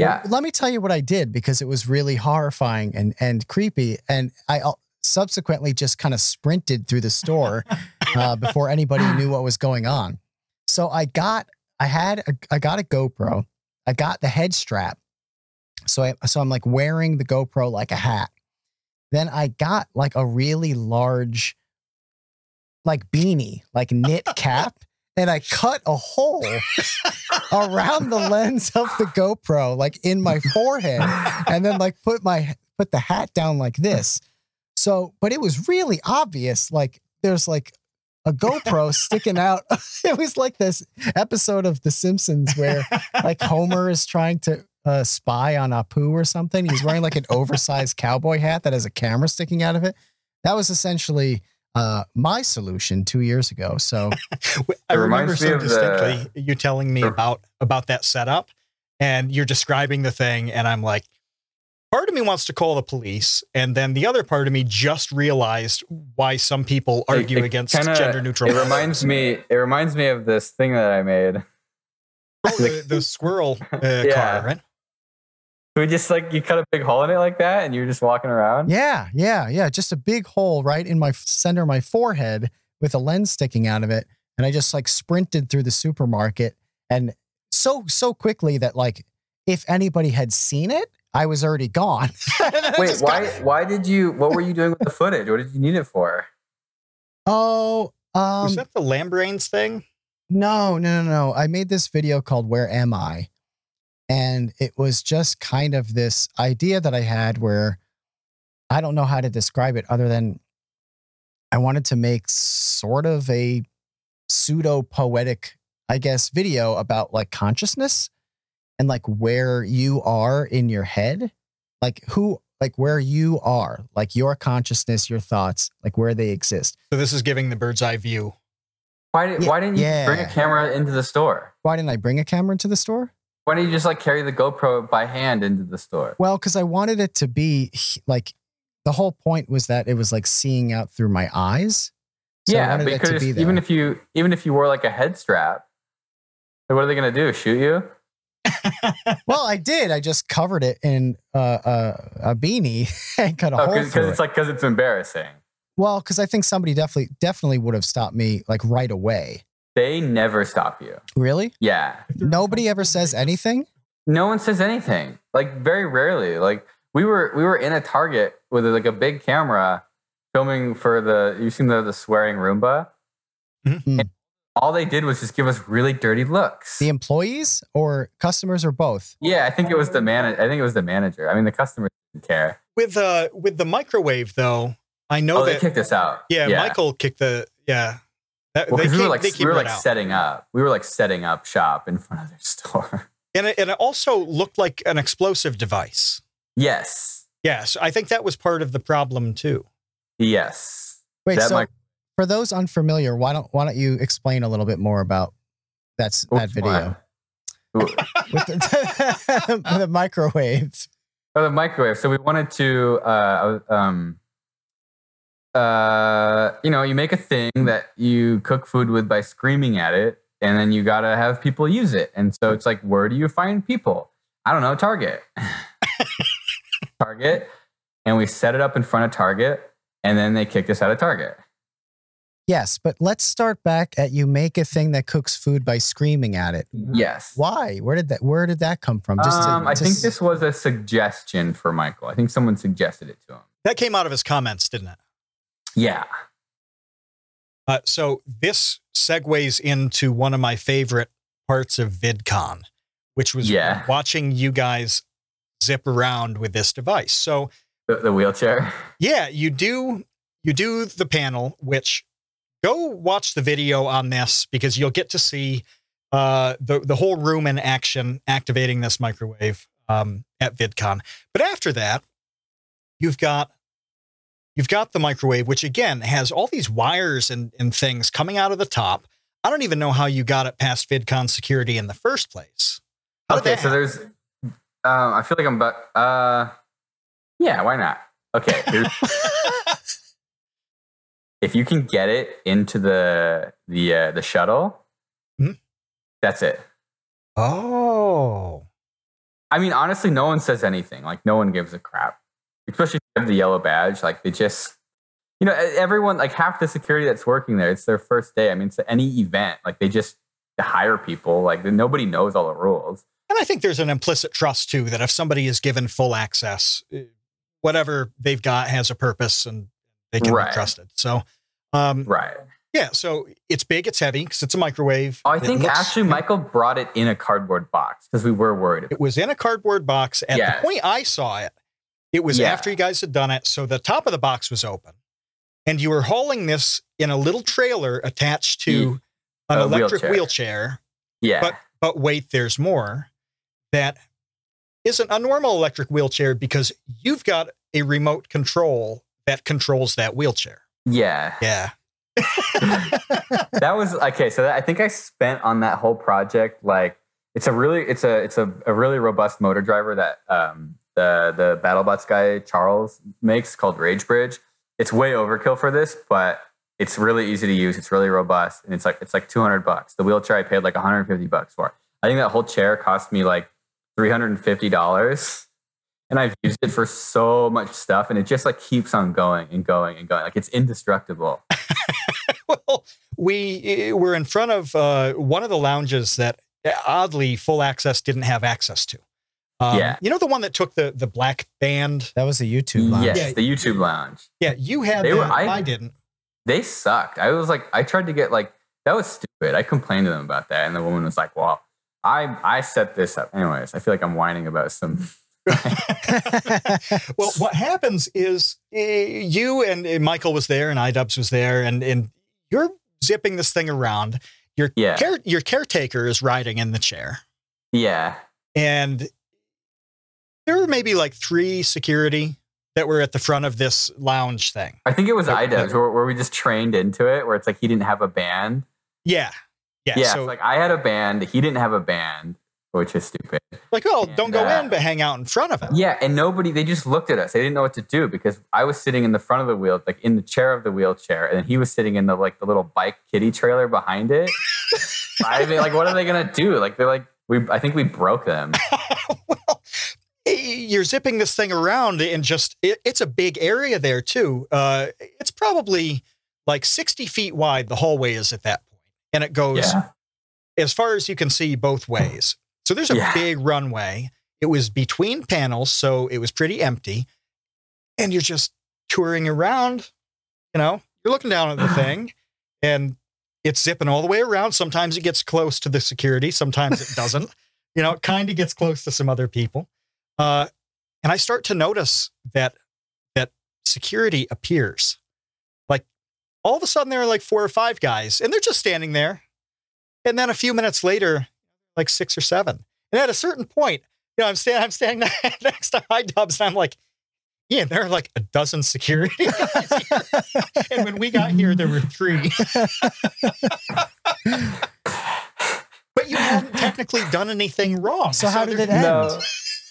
Yeah. Well, let me tell you what I did because it was really horrifying and and creepy, and I subsequently just kind of sprinted through the store uh, before anybody knew what was going on. So I got, I had, a, I got a GoPro. I got the head strap. So I, so I'm like wearing the GoPro like a hat. Then I got like a really large, like beanie, like knit cap, and I cut a hole around the lens of the GoPro, like in my forehead, and then like put my put the hat down like this. So, but it was really obvious. Like there's like a GoPro sticking out. it was like this episode of The Simpsons where like Homer is trying to uh, spy on Apu or something. He's wearing like an oversized cowboy hat that has a camera sticking out of it. That was essentially uh, my solution two years ago. So I remember so of the- distinctly you telling me Sure. about about that setup, and you're describing the thing, and I'm like, part of me wants to call the police, and then the other part of me just realized why some people It- argue it against kinda- gender neutral. It reminds me. It reminds me of this thing that I made. the, the squirrel uh, Yeah. car, right? We just like you cut a big hole in it like that, and you're just walking around. yeah, yeah, yeah, just a big hole right in my center of my forehead with a lens sticking out of it, and I just like sprinted through the supermarket and so so quickly that like if anybody had seen it, I was already gone. And then I Wait, just got- why? Why did you? What were you doing with the footage? What did you need it for? oh, um, Was that the Lambrains thing? No, no, no, no. I made this video called Where Am I? And it was just kind of this idea that I had where I don't know how to describe it other than I wanted to make sort of a pseudo poetic, I guess, video about like consciousness and like where you are in your head, like who, like where you are, like your consciousness, your thoughts, like where they exist. So this is giving the bird's eye view. Why did? Yeah, Why didn't you bring a camera into the store? Why didn't I bring a camera into the store? Why didn't you just like carry the GoPro by hand into the store? Well, because I wanted it to be like the whole point was that it was like seeing out through my eyes. So yeah, wanted it to because be even if you even if you wore like a head strap, what are they gonna do? Shoot you? well, I did. I just covered it in uh, uh, a beanie and cut a Oh, hole because it's it. like because it's embarrassing. well, because I think somebody definitely definitely would have stopped me like right away. They never stop you. Really? Yeah, Nobody ever says anything. no one says anything. Like very rarely. Like we were we were in a Target with like a big camera filming for the you've seen the the swearing Roomba. Mhm. And all they did was just give us really dirty looks. The employees or customers or both. yeah, I think it was the man. I think it was the manager. I mean, the customers didn't care. With uh with the microwave though, I know oh, they kicked us out. yeah, Michael kicked the yeah. That, Well, they 'cause we were like they we were like setting up. We were like setting up shop in front of their store. And it, and it also looked like an explosive device. yes, Yes, I think that was part of the problem too. yes. Wait, That so mic- for those unfamiliar, why don't why don't you explain a little bit more about that's that video with the, the microwave? Oh, the microwave. So we wanted to, uh, um, uh, you know, you make a thing that you cook food with by screaming at it, and then you gotta have people use it. And so it's like, where do you find people? I don't know, Target. Target, and we set it up in front of Target, and then they kicked us out of Target. Yes, but let's start back at you make a thing that cooks food by screaming at it. Yes. Why? Where did that where did that come from? to- Um, I to think s- this was a suggestion for Michael. I think someone suggested it to him. That came out of his comments, didn't it? Yeah. Uh, so this segues into one of my favorite parts of VidCon, which was Yeah. watching you guys zip around with this device. So The, the wheelchair. yeah, you do you do the panel, which go watch the video on this because you'll get to see uh, the the whole room in action activating this microwave um, at VidCon. But after that, you've got you've got the microwave, which again has all these wires and, and things coming out of the top. I don't even know how you got it past VidCon security in the first place. How okay, so there's. Um, I feel like I'm but. Uh, yeah, why not? Okay, if you can get it into the the uh, the shuttle, Mhm. that's it. Oh. I mean, honestly, no one says anything. Like, no one gives a crap, especially have the yellow badge. Like, they just, you know, everyone, like half the security that's working there, it's their first day. I mean, it's any event. Like, they just hire people. Like, nobody knows all the rules. And I think there's an implicit trust too that if somebody is given full access, eh, whatever they've got has a purpose and they can Right. be trusted. So, um, Right. yeah, so it's big, it's heavy because it's a microwave. Oh, I think looks- actually Michael brought it in a cardboard box because we were worried. About It was in a cardboard box. At Yes. the point I saw it, it was Yeah. after you guys had done it. So the top of the box was open. And you were hauling this in a little trailer attached to an A electric wheelchair. wheelchair. Yeah. But but wait, there's more. That isn't a normal electric wheelchair because you've got a remote control that controls that wheelchair. yeah. Yeah. that was okay. So that, I think I spent on that whole project like it's a really it's a it's a, a really robust motor driver that um, the the BattleBots guy Charles makes called Rage Bridge. It's way overkill for this, but it's really easy to use. It's really robust, and it's like it's like two hundred bucks. The wheelchair I paid like one hundred fifty bucks for. I think that whole chair cost me like three hundred and fifty dollars. And I've used it for so much stuff, and it just like keeps on going and going and going. Like it's indestructible. well, we eh, were in front of uh, one of the lounges that eh, oddly full access didn't have access to. Um, Yeah. You know the one that took the the black band? That was a YouTube lounge. Yes, Yeah. the YouTube lounge. Yeah, you had They that. were- I, I- didn't. They sucked. I was like, I tried to get like that was stupid. I complained to them about that, and the woman was like, "Well, I I set this up." Anyways, I feel like I'm whining about some. Well, what happens is eh, you and eh, Michael was there, and iDubbbz was there, and and you're zipping this thing around. Your Yeah. care, your caretaker is riding in the chair, Yeah, and there were maybe like three security that were at the front of this lounge thing. I think it was Uh, iDubbbz where, where we just trained into it, where it's like he didn't have a band. Yeah, yeah. Yeah, so it's like I had a band, he didn't have a band, which is stupid. like, oh, and, don't go uh, in, but hang out in front of it. Yeah, and nobody they just looked at us. They didn't know what to do because I was sitting in the front of the wheel, like in the chair of the wheelchair, and then he was sitting in the like the little bike kitty trailer behind it. I mean, like, what are they gonna do? Like, they're like, we. I think we broke them. well, you're zipping this thing around and just it, it's a big area there too. Uh, it's probably like 60 feet wide. The hallway is at that point, and it goes Yeah, as far as you can see both ways. So there's a Yeah. big runway. It was between panels, so it was pretty empty, and you're just touring around. You know, you're looking down at the thing, and it's zipping all the way around. Sometimes it gets close to the security, sometimes it doesn't. you know, it kind of gets close to some other people. Uh, and I start to notice that that security appears. Like all of a sudden there are like four or five guys, and they're just standing there. And then a few minutes later, like six or seven. And at a certain point, you know, I'm standing, I'm standing next to iDubbbz, and I'm like, yeah, there are like a dozen security guys here. and when we got here, there were three. but you hadn't technically done anything wrong. So how did it end? no,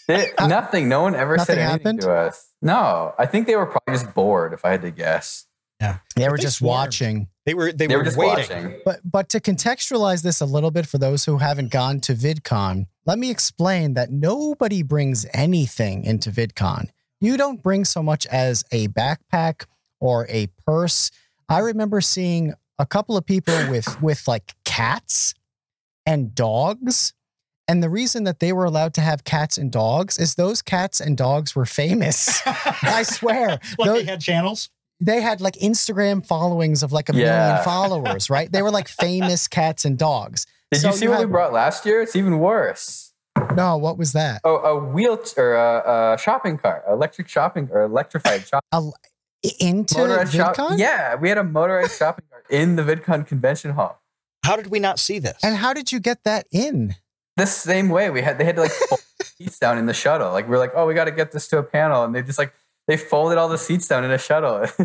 They- nothing. No one ever Nothing said anything happened? to us. No, I think they were probably just bored. If I had to guess, yeah, They were just watching. They were they, they were, were just waiting. watching. But but to contextualize this a little bit for those who haven't gone to VidCon, let me explain that nobody brings anything into VidCon. You don't bring so much as a backpack or a purse. I remember seeing a couple of people with with like cats and dogs. And the reason that they were allowed to have cats and dogs is those cats and dogs were famous. I swear. like Those- they had channels. they had like Instagram followings of like a Yeah. million followers, right? They were like famous cats and dogs. Did So you see you what had- we brought last year? It's even worse. No, what was that? Oh, a wheel or a, a shopping cart, electric shopping or electrified shopping. I- Into motorized shop. VidCon? Yeah, we had a motorized shopping cart in the VidCon convention hall. How did we not see this? And how did you get that in? The same way we had, they had to like fold seats down in the shuttle. Like we are like, oh, we got to get this to a panel, and they just like they folded all the seats down in a shuttle.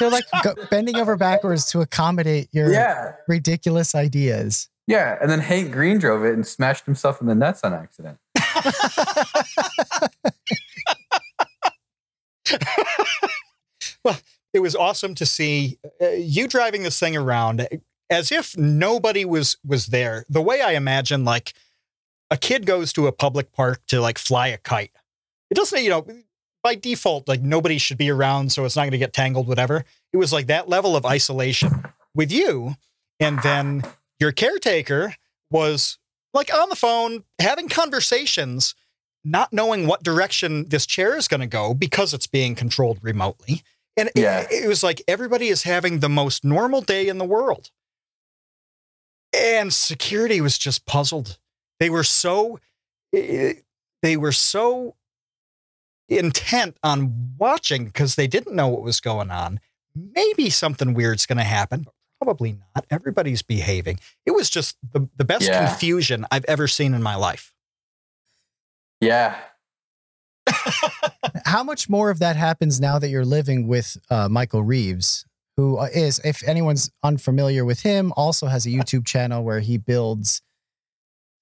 They're like go, bending over backwards to accommodate your yeah, ridiculous ideas. yeah. And then Hank Green drove it and smashed himself in the nuts on accident. Well, it was awesome to see uh, you driving this thing around as if nobody was was there. The way I imagine like a kid goes to a public park to like fly a kite. It doesn't, you know, by default, like nobody should be around, so it's not going to get tangled, whatever. It was like that level of isolation with you. And then your caretaker was like on the phone having conversations, not knowing what direction this chair is going to go because it's being controlled remotely. And Yeah. it, it was like everybody is having the most normal day in the world. And security was just puzzled. They were so they were so intent on watching because they didn't know what was going on. Maybe something weird's going to happen, but probably not. Everybody's behaving. It was just the, the best Yeah. confusion I've ever seen in my life. Yeah. How much more of that happens now that you're living with uh, Michael Reeves, who is, if anyone's unfamiliar with him, also has a YouTube channel where he builds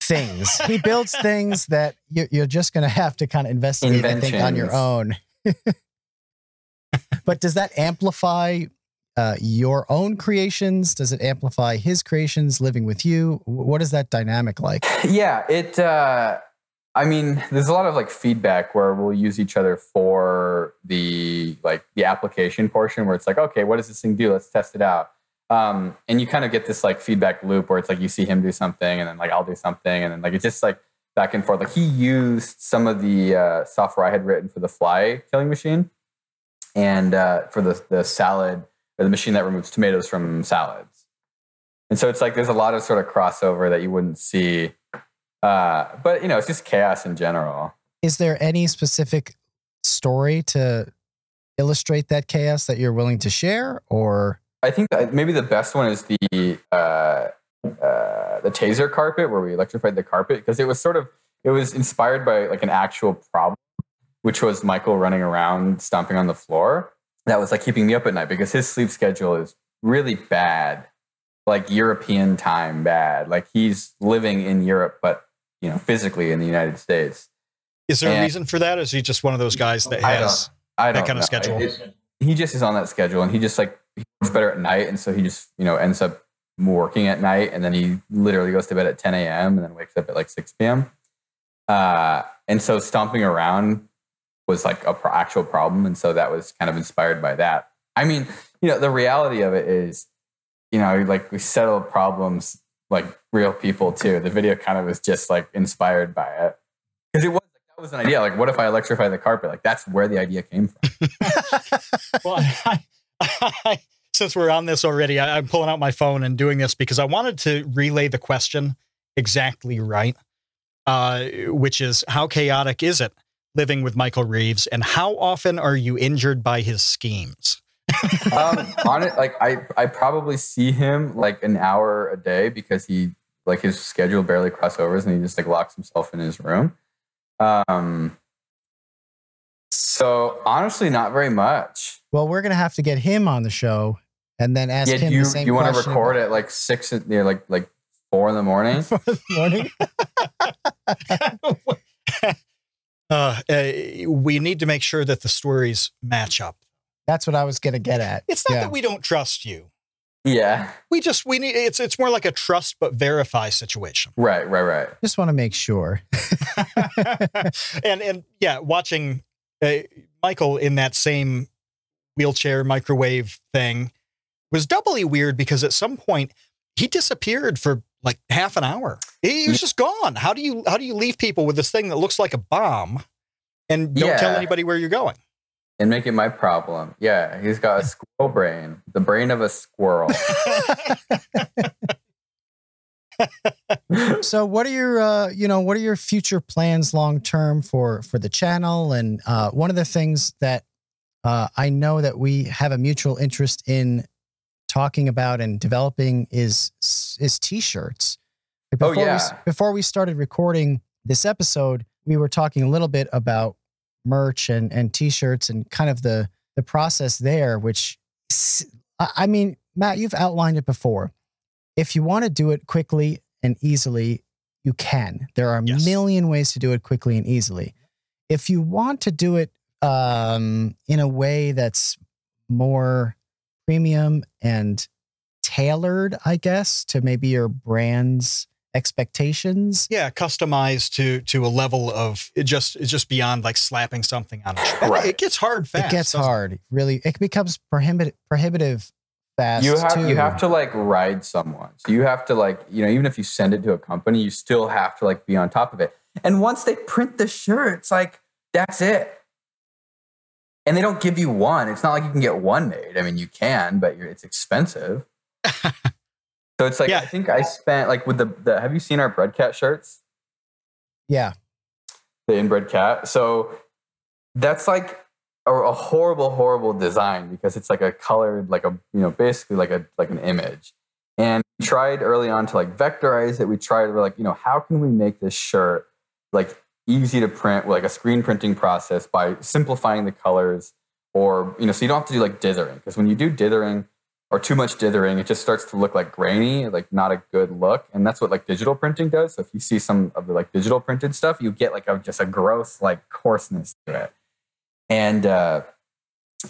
things. he builds things that you're, you're just going to have to kind of investigate, I think, on your own. but does that amplify uh, your own creations? Does it amplify his creations living with you? What is that dynamic like? Yeah, it uh I mean, there's a lot of like feedback where we'll use each other for the like the application portion where it's like, okay, what does this thing do? Let's test it out. Um, and you kind of get this like feedback loop where it's like you see him do something and then like I'll do something and then like it's just like back and forth. Like he used some of the uh, software I had written for the fly killing machine and uh, for the the salad or the machine that removes tomatoes from salads. And so it's like there's a lot of sort of crossover that you wouldn't see uh, but you know, it's just chaos in general. Is there any specific story to illustrate that chaos that you're willing to share? Or I think maybe the best one is the uh, uh, the taser carpet, where we electrified the carpet because it was sort of it was inspired by like an actual problem, which was Michael running around stomping on the floor. That was like keeping me up at night because his sleep schedule is really bad, like European time bad. Like he's living in Europe, but you know, physically in the United States. Is there a reason for that? Or is he just one of those guys that I don't- has I don't that kind of know. schedule? It- he just is on that schedule, and he just like he works better at night, and so he just you know ends up working at night, and then he literally goes to bed at 10 a.m. and then wakes up at like 6 p.m. Uh, and so stomping around was like a pro- actual problem, and so that was kind of inspired by that. I mean, you know, the reality of it is, you know, like we settle problems like real people too. The video kind of was just like inspired by it because it was that was an idea. Like, what if I electrify the carpet? Like, that's where the idea came from. well, I, I, since we're on this already, I, I'm pulling out my phone and doing this because I wanted to relay the question exactly right, uh, which is how chaotic is it living with Michael Reeves, and how often are you injured by his schemes? um, on it, like I, I probably see him like an hour a day because he like his schedule barely crossovers and he just like locks himself in his room. Um, so honestly, not very much. well, we're gonna have to get him on the show and then ask Yeah, him you the same you want to record at like six, you know, like like four in the morning? for the morning. Uh, uh, we need to make sure that the stories match up. That's what I was gonna get at. It's not Yeah. that we don't trust you. yeah, We just we need it's it's more like a trust but verify situation. right, right, right. Just want to make sure. and and yeah, watching uh, Michael in that same wheelchair microwave thing was doubly weird because at some point he disappeared for like half an hour. He was just gone. How do you how do you leave people with this thing that looks like a bomb and don't tell anybody where you're going? And make it my problem. Yeah, he's got a squirrel brain, the brain of a squirrel. So, what are your, uh, you know, what are your future plans long term for for the channel? And uh, one of the things that uh, I know that we have a mutual interest in talking about and developing is is t-shirts. Oh, Before we, yeah. before we started recording this episode, we were talking a little bit about merch and and t-shirts and kind of the the process there. Which, i mean, Matt, you've outlined it before. If you want to do it quickly and easily, you can. There are a Yes. million ways to do it quickly and easily. If you want to do it um, in a way that's more premium and tailored, I guess, to maybe your brand's expectations. Yeah, customized to to a level of it just it's just beyond like slapping something on a shirt. Right. It gets hard fast. it gets doesn't hard. Really, it becomes prohibitive prohibitive fast. you have too. you have to like ride someone so you have to like you know even if you send it to a company you still have to like be on top of it and once they print the shirt it's like that's it and they don't give you one it's not like you can get one made i mean you can but you're, it's expensive so it's like Yeah. i think i spent like with the, the have you seen our bread cat shirts Yeah, the inbred cat. So that's like a, a horrible, horrible design because it's like a colored, like a you know, basically like a like an image. And we tried early on to like vectorize it. We tried, we're like, you know, how can we make this shirt like easy to print, like a screen printing process by simplifying the colors, or you know, so you don't have to do like dithering because when you do dithering or too much dithering, it just starts to look like grainy, like not a good look. And that's what like digital printing does. So if you see some of the like digital printed stuff, you get like a, just a gross like coarseness to it. And uh,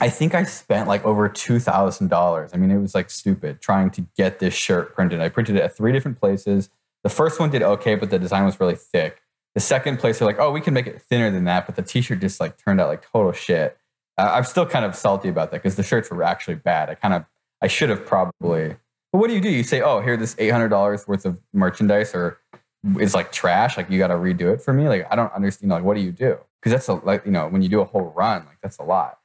I think I spent like over two thousand dollars. I mean, it was like stupid trying to get this shirt printed. I printed it at three different places. The first one did okay, but the design was really thick. The second place, they're like, "Oh, we can make it thinner than that," but the T-shirt just like turned out like total shit. Uh, I'm still kind of salty about that because the shirts were actually bad. I kind of, I should have probably. But what do you do? You say, "Oh, here, this eight hundred dollars worth of merchandise or is like trash. Like you got to redo it for me." Like I don't understand. Like what do you do? Because that's a like you know when you do a whole run, like that's a lot.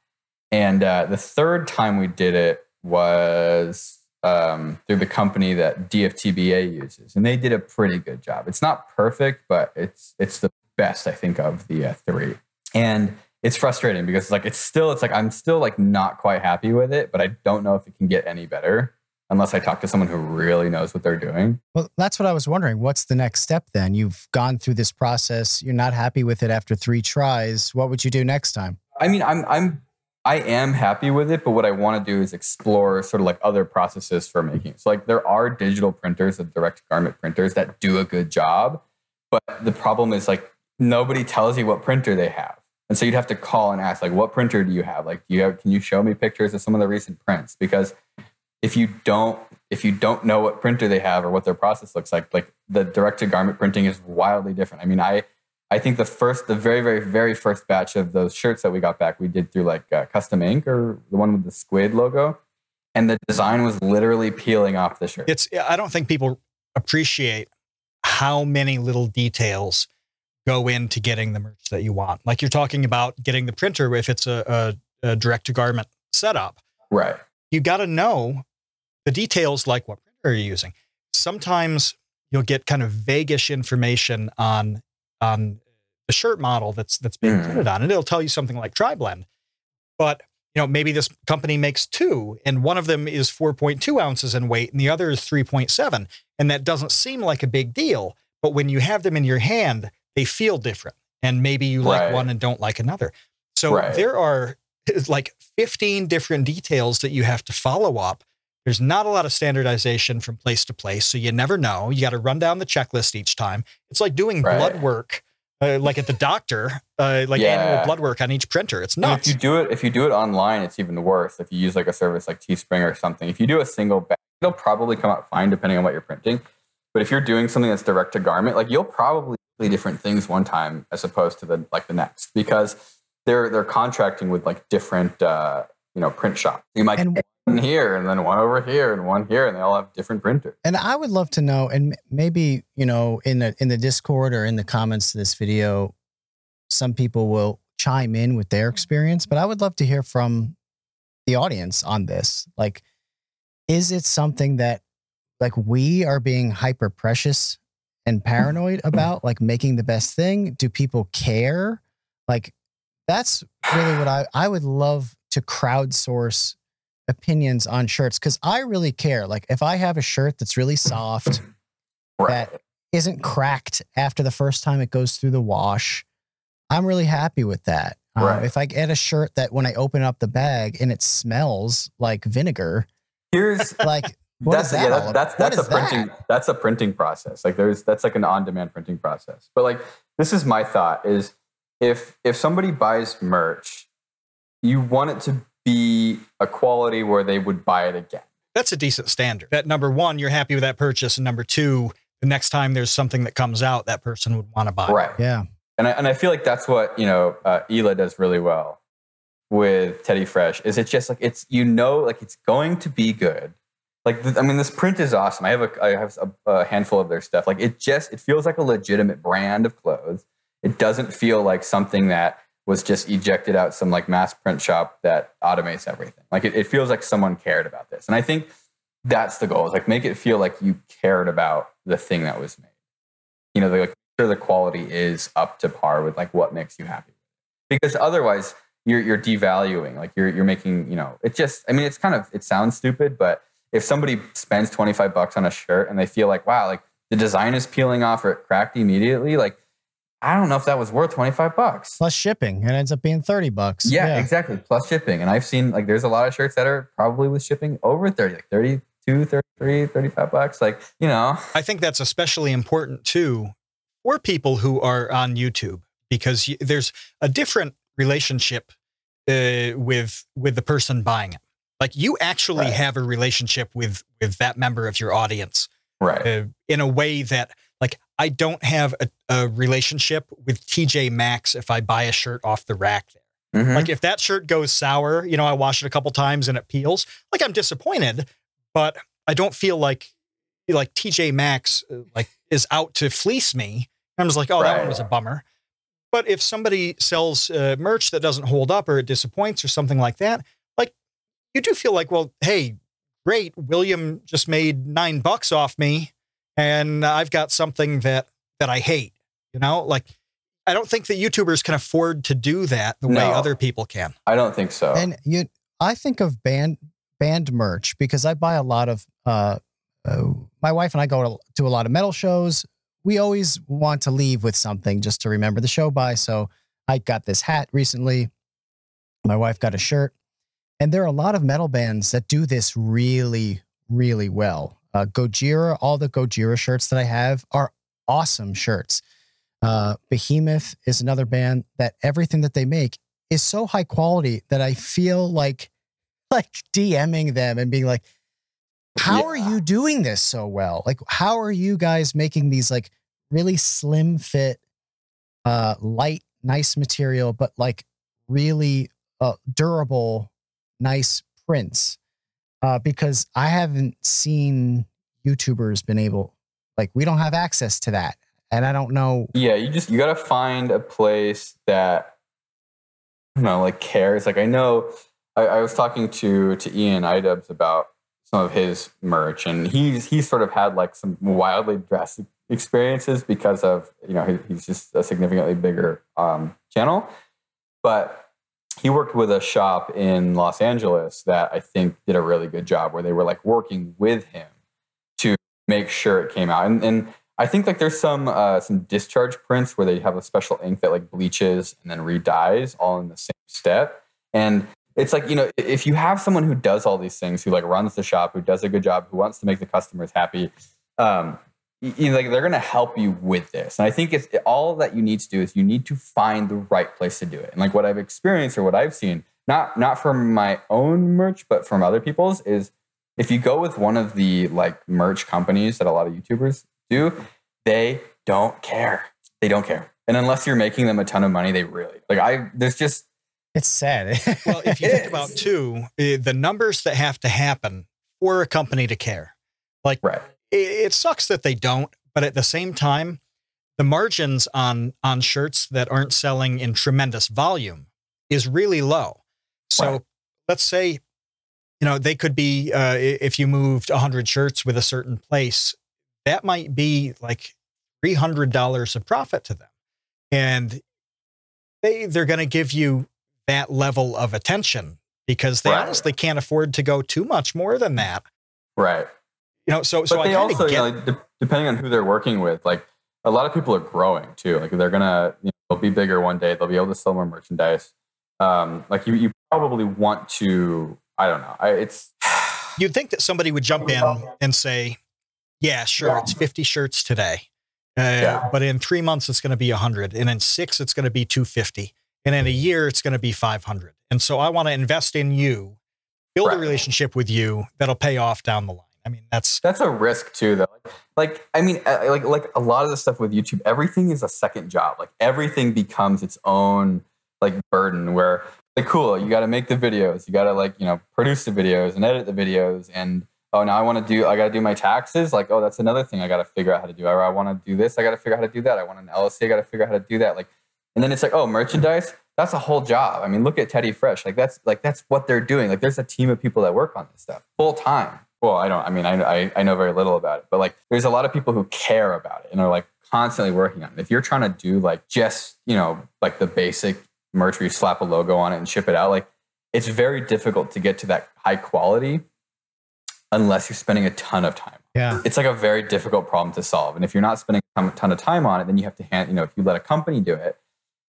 And uh, the third time we did it was um, through the company that DFTBA uses, and they did a pretty good job. It's not perfect, but it's it's the best I think of the uh, three. And it's frustrating because like it's still it's like I'm still like not quite happy with it, but I don't know if it can get any better unless I talk to someone who really knows what they're doing. Well, that's what I was wondering. What's the next step then? You've gone through this process. You're not happy with it after three tries. What would you do next time? I mean, I'm I'm I am happy with it, but what I want to do is explore sort of like other processes for making. So like there are digital printers, the direct garment printers that do a good job, but the problem is like nobody tells you what printer they have. And so you'd have to call and ask like what printer do you have? Like do you have can you show me pictures of some of the recent prints? Because if you don't if you don't know what printer they have or what their process looks like, like the direct to garment printing is wildly different. I mean, I I think the first, the very, very, very first batch of those shirts that we got back, we did through like uh, Custom Ink or the one with the squid logo, and the design was literally peeling off the shirt. It's I don't think people appreciate how many little details go into getting the merch that you want. Like you're talking about getting the printer if it's a, a, a direct to garment setup. right. You got to know the details like what printer are you're using. Sometimes you'll get kind of vaguish information on on the shirt model that's that's being Mhm. printed on, and it'll tell you something like tri-blend. But you know, maybe this company makes two, and one of them is 4.2 ounces in weight, and the other is 3.7, and that doesn't seem like a big deal. But when you have them in your hand, they feel different, and maybe you like one and don't like another. So Right. there are like 15 different details that you have to follow up. There's not a lot of standardization from place to place, so you never know. You got to run down the checklist each time. It's like doing Right. blood work, uh, like at the doctor, uh, like Yeah. annual blood work on each printer. It's And nuts. if you do it, if you do it online, it's even worse. If you use like a service like Teespring or something, if you do a single batch, it'll probably come out fine depending on what you're printing. But if you're doing something that's direct to garment, like you'll probably different things one time as opposed to the like the next because they're they're contracting with like different uh, you know print shop. You might And- get one here and then one over here and one here, and they all have different printers. And I would love to know, and maybe you know, in the in the Discord or in the comments to this video, some people will chime in with their experience. But I would love to hear from the audience on this. Like, is it something that like we are being hyper precious and paranoid about, like making the best thing? Do people care? Like, that's really what I I would love to crowdsource opinions on shirts because I really care. Like if I have a shirt that's really soft, that isn't cracked after the first time it goes through the wash, I'm really happy with that. Um, Right. if I get a shirt that when I open up the bag and it smells like vinegar, Here's like what that's is that? yeah, that, that's that's a is that? printing that's a printing process. Like there's that's like an on-demand printing process. But like this is my thought is if if somebody buys merch, you want it to be a quality where they would buy it again. That's a decent standard. That number one, you're happy with that purchase, and number two, the next time there's something that comes out, that person would want to buy. Right. Yeah. And I, and I feel like that's what, you know, uh, Hila does really well with Teddy Fresh is it's just like, it's, you know, like it's going to be good. Like, th- I mean, this print is awesome. I have a, I have a, a handful of their stuff. Like it just, it feels like a legitimate brand of clothes. It doesn't feel like something that was just ejected out some like mass print shop that automates everything. Like it, it feels like someone cared about this. And I think that's the goal is like make it feel like you cared about the thing that was made. You know, like sure the quality is up to par with like what makes you happy. Because otherwise you're you're devaluing. Like you're you're making, you know, it just I mean it's kind of it sounds stupid, but if somebody spends 25 bucks on a shirt and they feel like, wow, like the design is peeling off or it cracked immediately, like I don't know if that was worth 25 bucks. Plus shipping. It ends up being 30 bucks. Yeah, exactly. Plus shipping. And I've seen like there's a lot of shirts that are probably with shipping over 30, like 32, 33, 35 bucks. Like, you know. I think that's especially important too for people who are on YouTube because y- there's a different relationship uh, with with the person buying it. Like you actually Right. have a relationship with with that member of your audience Right. uh, in a way that like I don't have a, a relationship with TJ Maxx if I buy a shirt off the rack there. Mhm. Like if that shirt goes sour, you know, I wash it a couple times and it peels. Like I'm disappointed, but I don't feel like like TJ Maxx uh, like is out to fleece me. I'm just like, oh, that one was a bummer. But if somebody sells uh, merch that doesn't hold up or it disappoints or something like that, like you do feel like, well, hey, great, William just made nine bucks off me, and I've got something that that I hate. You know, like I don't think that YouTubers can afford to do that the way other people can. I don't think so. And you, I think of band band merch because I buy a lot of. Uh, uh, my wife and I go to, to a lot of metal shows. We always want to leave with something just to remember the show by. So I got this hat recently. My wife got a shirt, and there are a lot of metal bands that do this really, really well. Uh, Gojira, all the Gojira shirts that I have are awesome shirts. Uh, Behemoth is another band that everything that they make is so high quality that I feel like like DMing them and being like, how are you doing this so well? Like, how are you guys making these like really slim fit, uh, light, nice material, but like really uh, durable, nice prints? Uh, because I haven't seen YouTubers been able, like, we don't have access to that, and I don't know. yeah, you just you gotta find a place that don't know, like cares. Like I know I, I was talking to to Ian iDubbbz about some of his merch, and he's he's sort of had like some wildly drastic experiences because of you know he, he's just a significantly bigger um, channel, but he worked with a shop in Los Angeles that I think did a really good job where they were like working with him to make sure it came out. And, and I think like there's some uh, some discharge prints where they have a special ink that like bleaches and then redyes all in the same step. And it's like you know if you have someone who does all these things, who like runs the shop, who does a good job, who wants to make the customers happy, um, you know, like they're going to help you with this. And I think it's all that you need to do is you need to find the right place to do it. And like what I've experienced or what I've seen, not not from my own merch, but from other people's, is if you go with one of the like merch companies that a lot of YouTubers do, they don't care. They don't care. And unless you're making them a ton of money, they really like I there's just It's sad. Well, if you think about too, uh, the numbers that have to happen for a company to care, like right. It, it sucks that they don't, but at the same time, the margins on on shirts that aren't selling in tremendous volume is really low. So Right. let's say, you know, they could be uh, if you moved 100 shirts with a certain place, that might be like $300 of profit to them. And they they're going to give you that level of attention because they Right. honestly can't afford to go too much more than that. Right. You know, so so but I they kind also, get like, de- depending on who they're working with, like a lot of people are growing too. Like they're gonna, you know, they'll be bigger one day. They'll be able to sell more merchandise. Um, like you, you probably want to. I don't know. I, it's You'd think that somebody would jump in and say, "Yeah, sure, it's 50 shirts today, uh, Yeah. but in three months it's going to be 100, and in six it's going to be 250, and in a year it's going to be 500." And so I want to invest in you, build a relationship with you that'll pay off down the line. I mean, that's that's a risk too, though. Like, I mean, uh, like like a lot of the stuff with YouTube, everything is a second job. Like everything becomes its own like burden. Where like cool, you got to make the videos, you got to like you know produce the videos and edit the videos, and oh now I want to do I got to do my taxes. Like oh that's another thing I got to figure out how to do. Or I want to do this, I got to figure out how to do that. I want an LLC, I got to figure out how to do that. Like, and then it's like oh merchandise that's a whole job. I mean, look at Teddy Fresh. Like that's like that's what they're doing. Like there's a team of people that work on this stuff full time. Well, I don't. I mean, I, I I know very little about it, but like there's a lot of people who care about it and are like constantly working on it. If you're trying to do like just you know like the basic merch where you slap a logo on it and ship it out, like it's very difficult to get to that high quality unless you're spending a ton of time. Yeah. It's like a very difficult problem to solve. And if you're not spending a ton of time on it, then you have to hand, you know, if you let a company do it,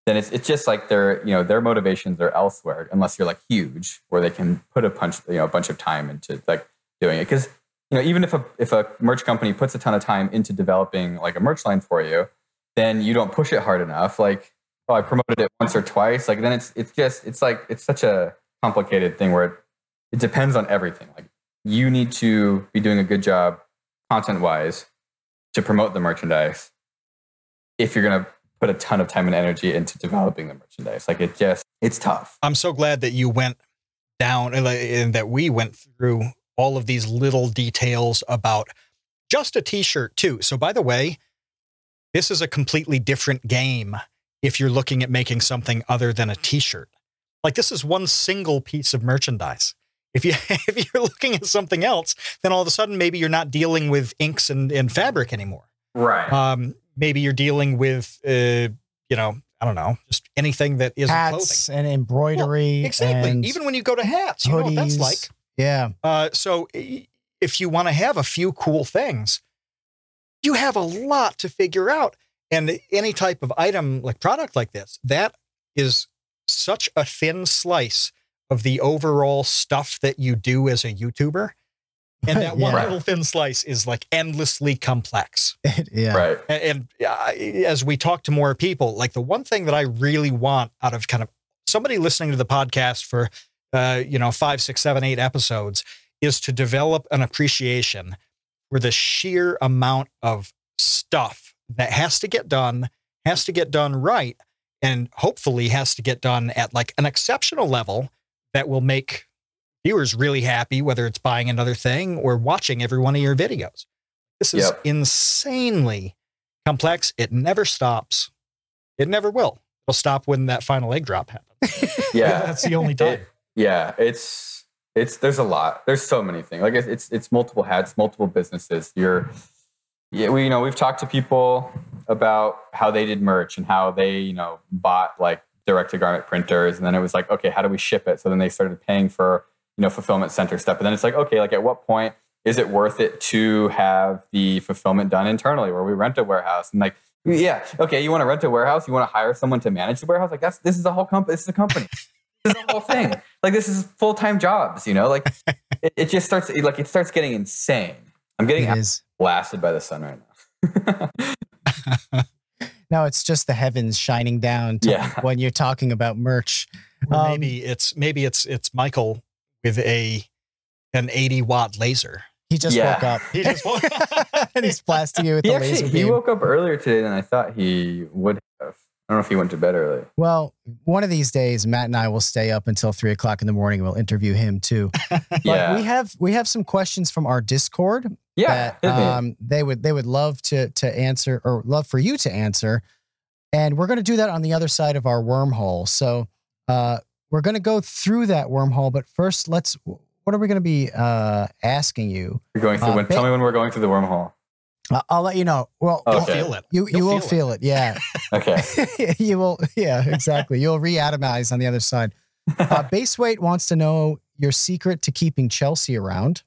then it's it's just like their you know their motivations are elsewhere unless you're like huge where they can put a punch you know a bunch of time into like doing it because you know even if a if a merch company puts a ton of time into developing like a merch line for you then you don't push it hard enough like oh I promoted it once or twice like then it's it's just it's like it's such a complicated thing where it, it depends on everything like you need to be doing a good job content wise to promote the merchandise if you're going to put a ton of time and energy into developing the merchandise. Like it just, it's tough. I'm so glad that you went down and that we went through all of these little details about just a t-shirt too. So by the way, this is a completely different game if you're looking at making something other than a t-shirt. Like this is one single piece of merchandise. If you if you're looking at something else, then all of a sudden maybe you're not dealing with inks and, and fabric anymore. Right. Um, maybe you're dealing with, uh, you know, I don't know, just anything that isn't hats clothing. and embroidery. Well, exactly. and Even when you go to hats, you know what that's hoodies. like. Yeah. Uh, so if you want to have a few cool things, you have a lot to figure out. And any type of item like product like this, that is such a thin slice of the overall stuff that you do as a YouTuber. And that one little thin slice is like endlessly complex. yeah. Right. And, and uh, as we talk to more people, like the one thing that I really want out of kind of somebody listening to the podcast for, uh, you know, five, six, seven, eight episodes is to develop an appreciation for the sheer amount of stuff that has to get done, has to get done right, and hopefully has to get done at like an exceptional level that will make viewers really happy, whether it's buying another thing or watching every one of your videos. This is Yep. insanely complex. It never stops. It never will. It'll stop when that final egg drop happens. Yeah. That's the only time. It- yeah. It's, it's, there's a lot. There's so many things. Like it's, it's, it's multiple hats, multiple businesses. You're, yeah, we, you know, we've talked to people about how they did merch and how they, you know, bought like direct to garment printers. And then it was like, okay, how do we ship it? So then they started paying for, you know, fulfillment center stuff. And then it's like, okay, like at what point is it worth it to have the fulfillment done internally where we rent a warehouse and like, yeah, okay, you want to rent a warehouse, you want to hire someone to manage the warehouse? Like that's, this is a whole company. This is a company. This is a whole thing. Like this is full-time jobs, you know, like it, it just starts, like it starts getting insane. I'm getting It is. blasted by the sun right now. No, it's just the heavens shining down to Yeah. when you're talking about merch. Or Um, maybe it's maybe it's it's Michael with a an 80 watt laser. He just Yeah. woke up. He just woke up. and he's blasting you with he the actually laser he woke up earlier today than I thought he would have. I don't know if he went to bed early. Well, one of these days, Matt and I will stay up until three o'clock in the morning. We'll interview him too. But yeah, we have we have some questions from our Discord yeah. that um, they would they would love to to answer or love for you to answer, and we're going to do that on the other side of our wormhole. So uh, we're going to go through that wormhole, but first, let's. What are we going to be uh, asking you? We're going through. uh, when, ba- tell me when we're going through the wormhole. I'll let you know. Well, Oh, You'll feel it. you You'll you will feel feel it. Yeah, Okay. you will. Yeah, exactly. You'll re-atomize on the other side. Uh, Base weight wants to know your secret to keeping Chelsea around.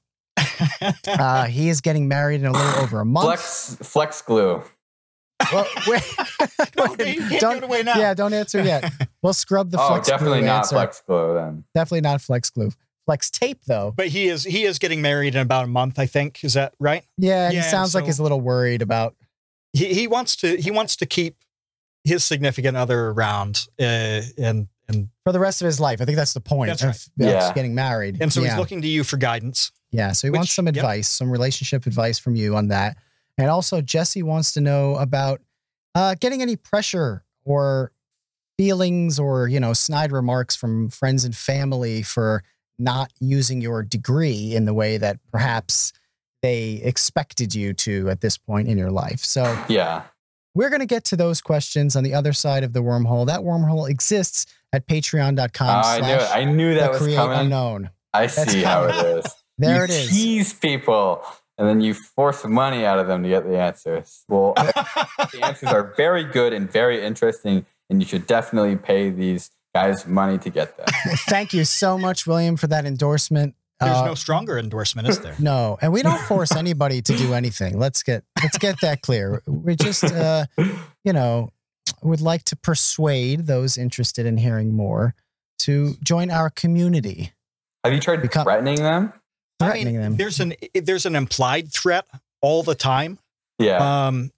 Uh, he is getting married in a little over a month. flex flex glue. Well, wait, No, you can't give don't, it away now. yeah, don't answer yet. We'll scrub the oh, flex definitely glue not answer. flex glue then. Definitely not flex glue. Flex tape though. But he is he is getting married in about a month, I think. Is that right? Yeah, he Yeah, sounds like he's a little worried about. He he wants to he wants to keep his significant other around uh, and and For the rest of his life, I think that's the point That's of, right. of Yeah. getting married. and so yeah. he's looking to you for guidance. Yeah. So he Which- wants some yep. advice, some relationship advice from you on that. And also, Jesse wants to know about uh, getting any pressure or feelings or, you know, snide remarks from friends and family for not using your degree in the way that perhaps they expected you to at this point in your life. So Yeah. we're going to get to those questions on the other side of the wormhole. That wormhole exists at patreon.com. Oh, I knew it. I knew that was create coming. unknown. I That's see how coming. it is. There you it is. tease people and then you force money out of them to get the answers. Well, the answers are very good and very interesting, and you should definitely pay these guys money to get them. Thank you so much, William, for that endorsement. There's Uh, no stronger endorsement, is there? no, and we don't force anybody to do anything. Let's get let's get that clear. We just, uh, you know, would like to persuade those interested in hearing more to join our community. Have you tried Become- threatening them? Threatening I mean, them. There's an there's an implied threat all the time. Yeah. Um,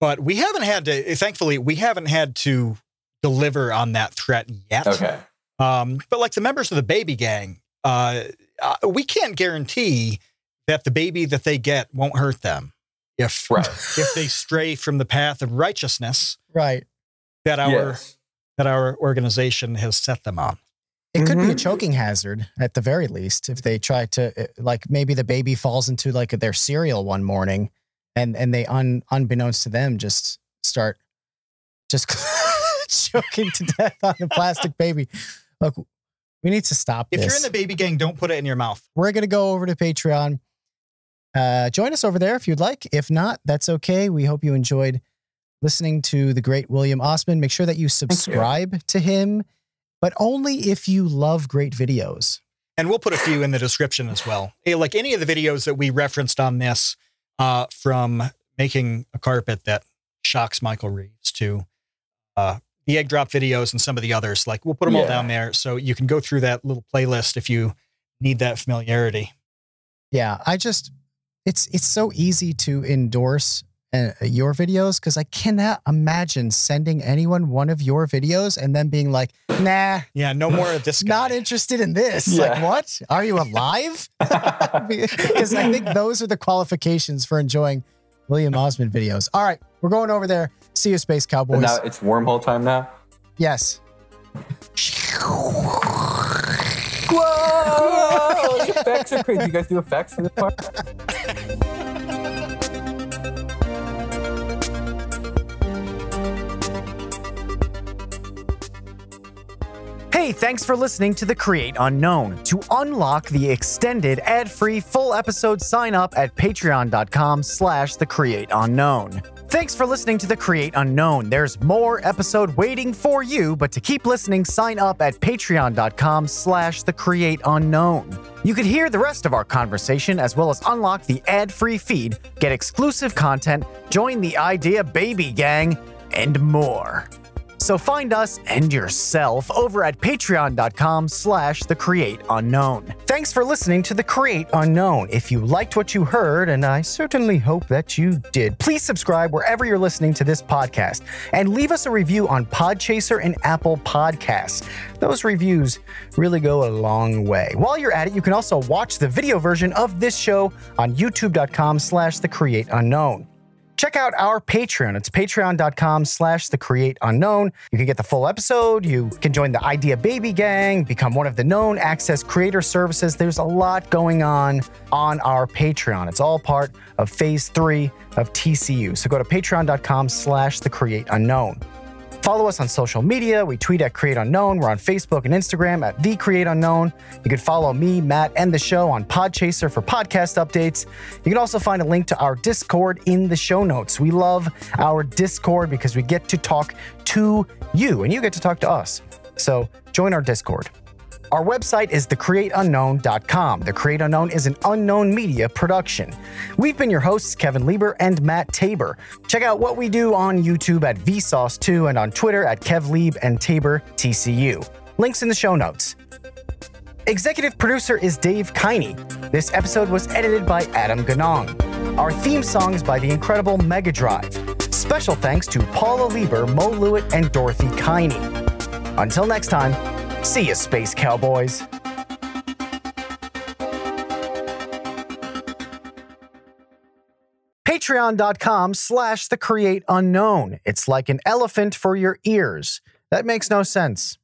but we haven't had to. Thankfully, we haven't had to deliver on that threat yet. okay. Um, but like the members of the baby gang, uh, uh, we can't guarantee that the baby that they get won't hurt them if Right. if they stray from the path of righteousness Right. that our Yes. that our organization has set them on. It could be a Mhm. choking hazard at the very least if they try to uh, like maybe the baby falls into like their cereal one morning and and they un, unbeknownst to them just start just choking to death on the plastic baby. Look, we need to stop If this. you're in the baby gang, don't put it in your mouth. We're going to go over to Patreon. Uh, join us over there if you'd like. If not, that's okay. We hope you enjoyed listening to the great William Osman. Make sure that you subscribe to him, but only if you love great videos. And we'll put a few in the description as well. Like any of the videos that we referenced on this, uh, from making a carpet that shocks Michael Reeves to uh, the egg drop videos and some of the others. Like we'll put them all down there so you can go through that little playlist if you need that familiarity. Yeah, I just it's it's so easy to endorse uh, your videos because I cannot imagine sending anyone one of your videos and then being like, "Nah, Yeah, no more of this. not interested in this." Like, what? Are you alive? because I think those are the qualifications for enjoying William Osman videos. All right, we're going over there. See you, Space Cowboys. And now it's wormhole time now. yes. Whoa! the effects are crazy. You guys do effects for this part? Hey, thanks for listening to The Create Unknown. To unlock the extended ad-free full episode, sign up at patreon.com slash The Create Unknown. Thanks for listening to The Create Unknown. There's more episode waiting for you, but to keep listening, sign up at patreon.com slash The Create Unknown. You can hear the rest of our conversation as well as unlock the ad-free feed, get exclusive content, join the Idea Baby Gang, and more. So find us and yourself over at patreon.com slash the create unknown. Thanks for listening to the create unknown. If you liked what you heard, and I certainly hope that you did, please subscribe wherever you're listening to this podcast and leave us a review on Podchaser and Apple Podcasts. Those reviews really go a long way. While you're at it, you can also watch the video version of this show on youtube.com slash the create unknown check out our patreon. It's patreon.com slash the create unknown. You can get the full episode. You can join the idea baby gang become one of the known access creator services. There's a lot going on on our patreon. It's all part of phase three of tcu so go to patreon.com slash the create unknown Follow us on social media. We tweet at Create Unknown. We're on Facebook and Instagram at The Create Unknown. You can follow me, Matt, and the show on Podchaser for podcast updates. You can also find a link to our Discord in the show notes. We love our Discord because we get to talk to you and you get to talk to us. So join our Discord. Our website is thecreateunknown.com. The Create Unknown is an unknown media production. We've been your hosts, Kevin Lieber and Matt Tabor. Check out what we do on YouTube at Vsauce2 and on Twitter at KevLieb and Tabor TCU. Links in the show notes. Executive producer is Dave Kiney. This episode was edited by Adam Ganong. Our theme song is by the incredible Mega Drive. Special thanks to Paula Lieber, Mo Lewitt, and Dorothy Kiney. Until next time, See you, Space Cowboys. Patreon.com slash the create unknown. It's like an elephant for your ears. That makes no sense.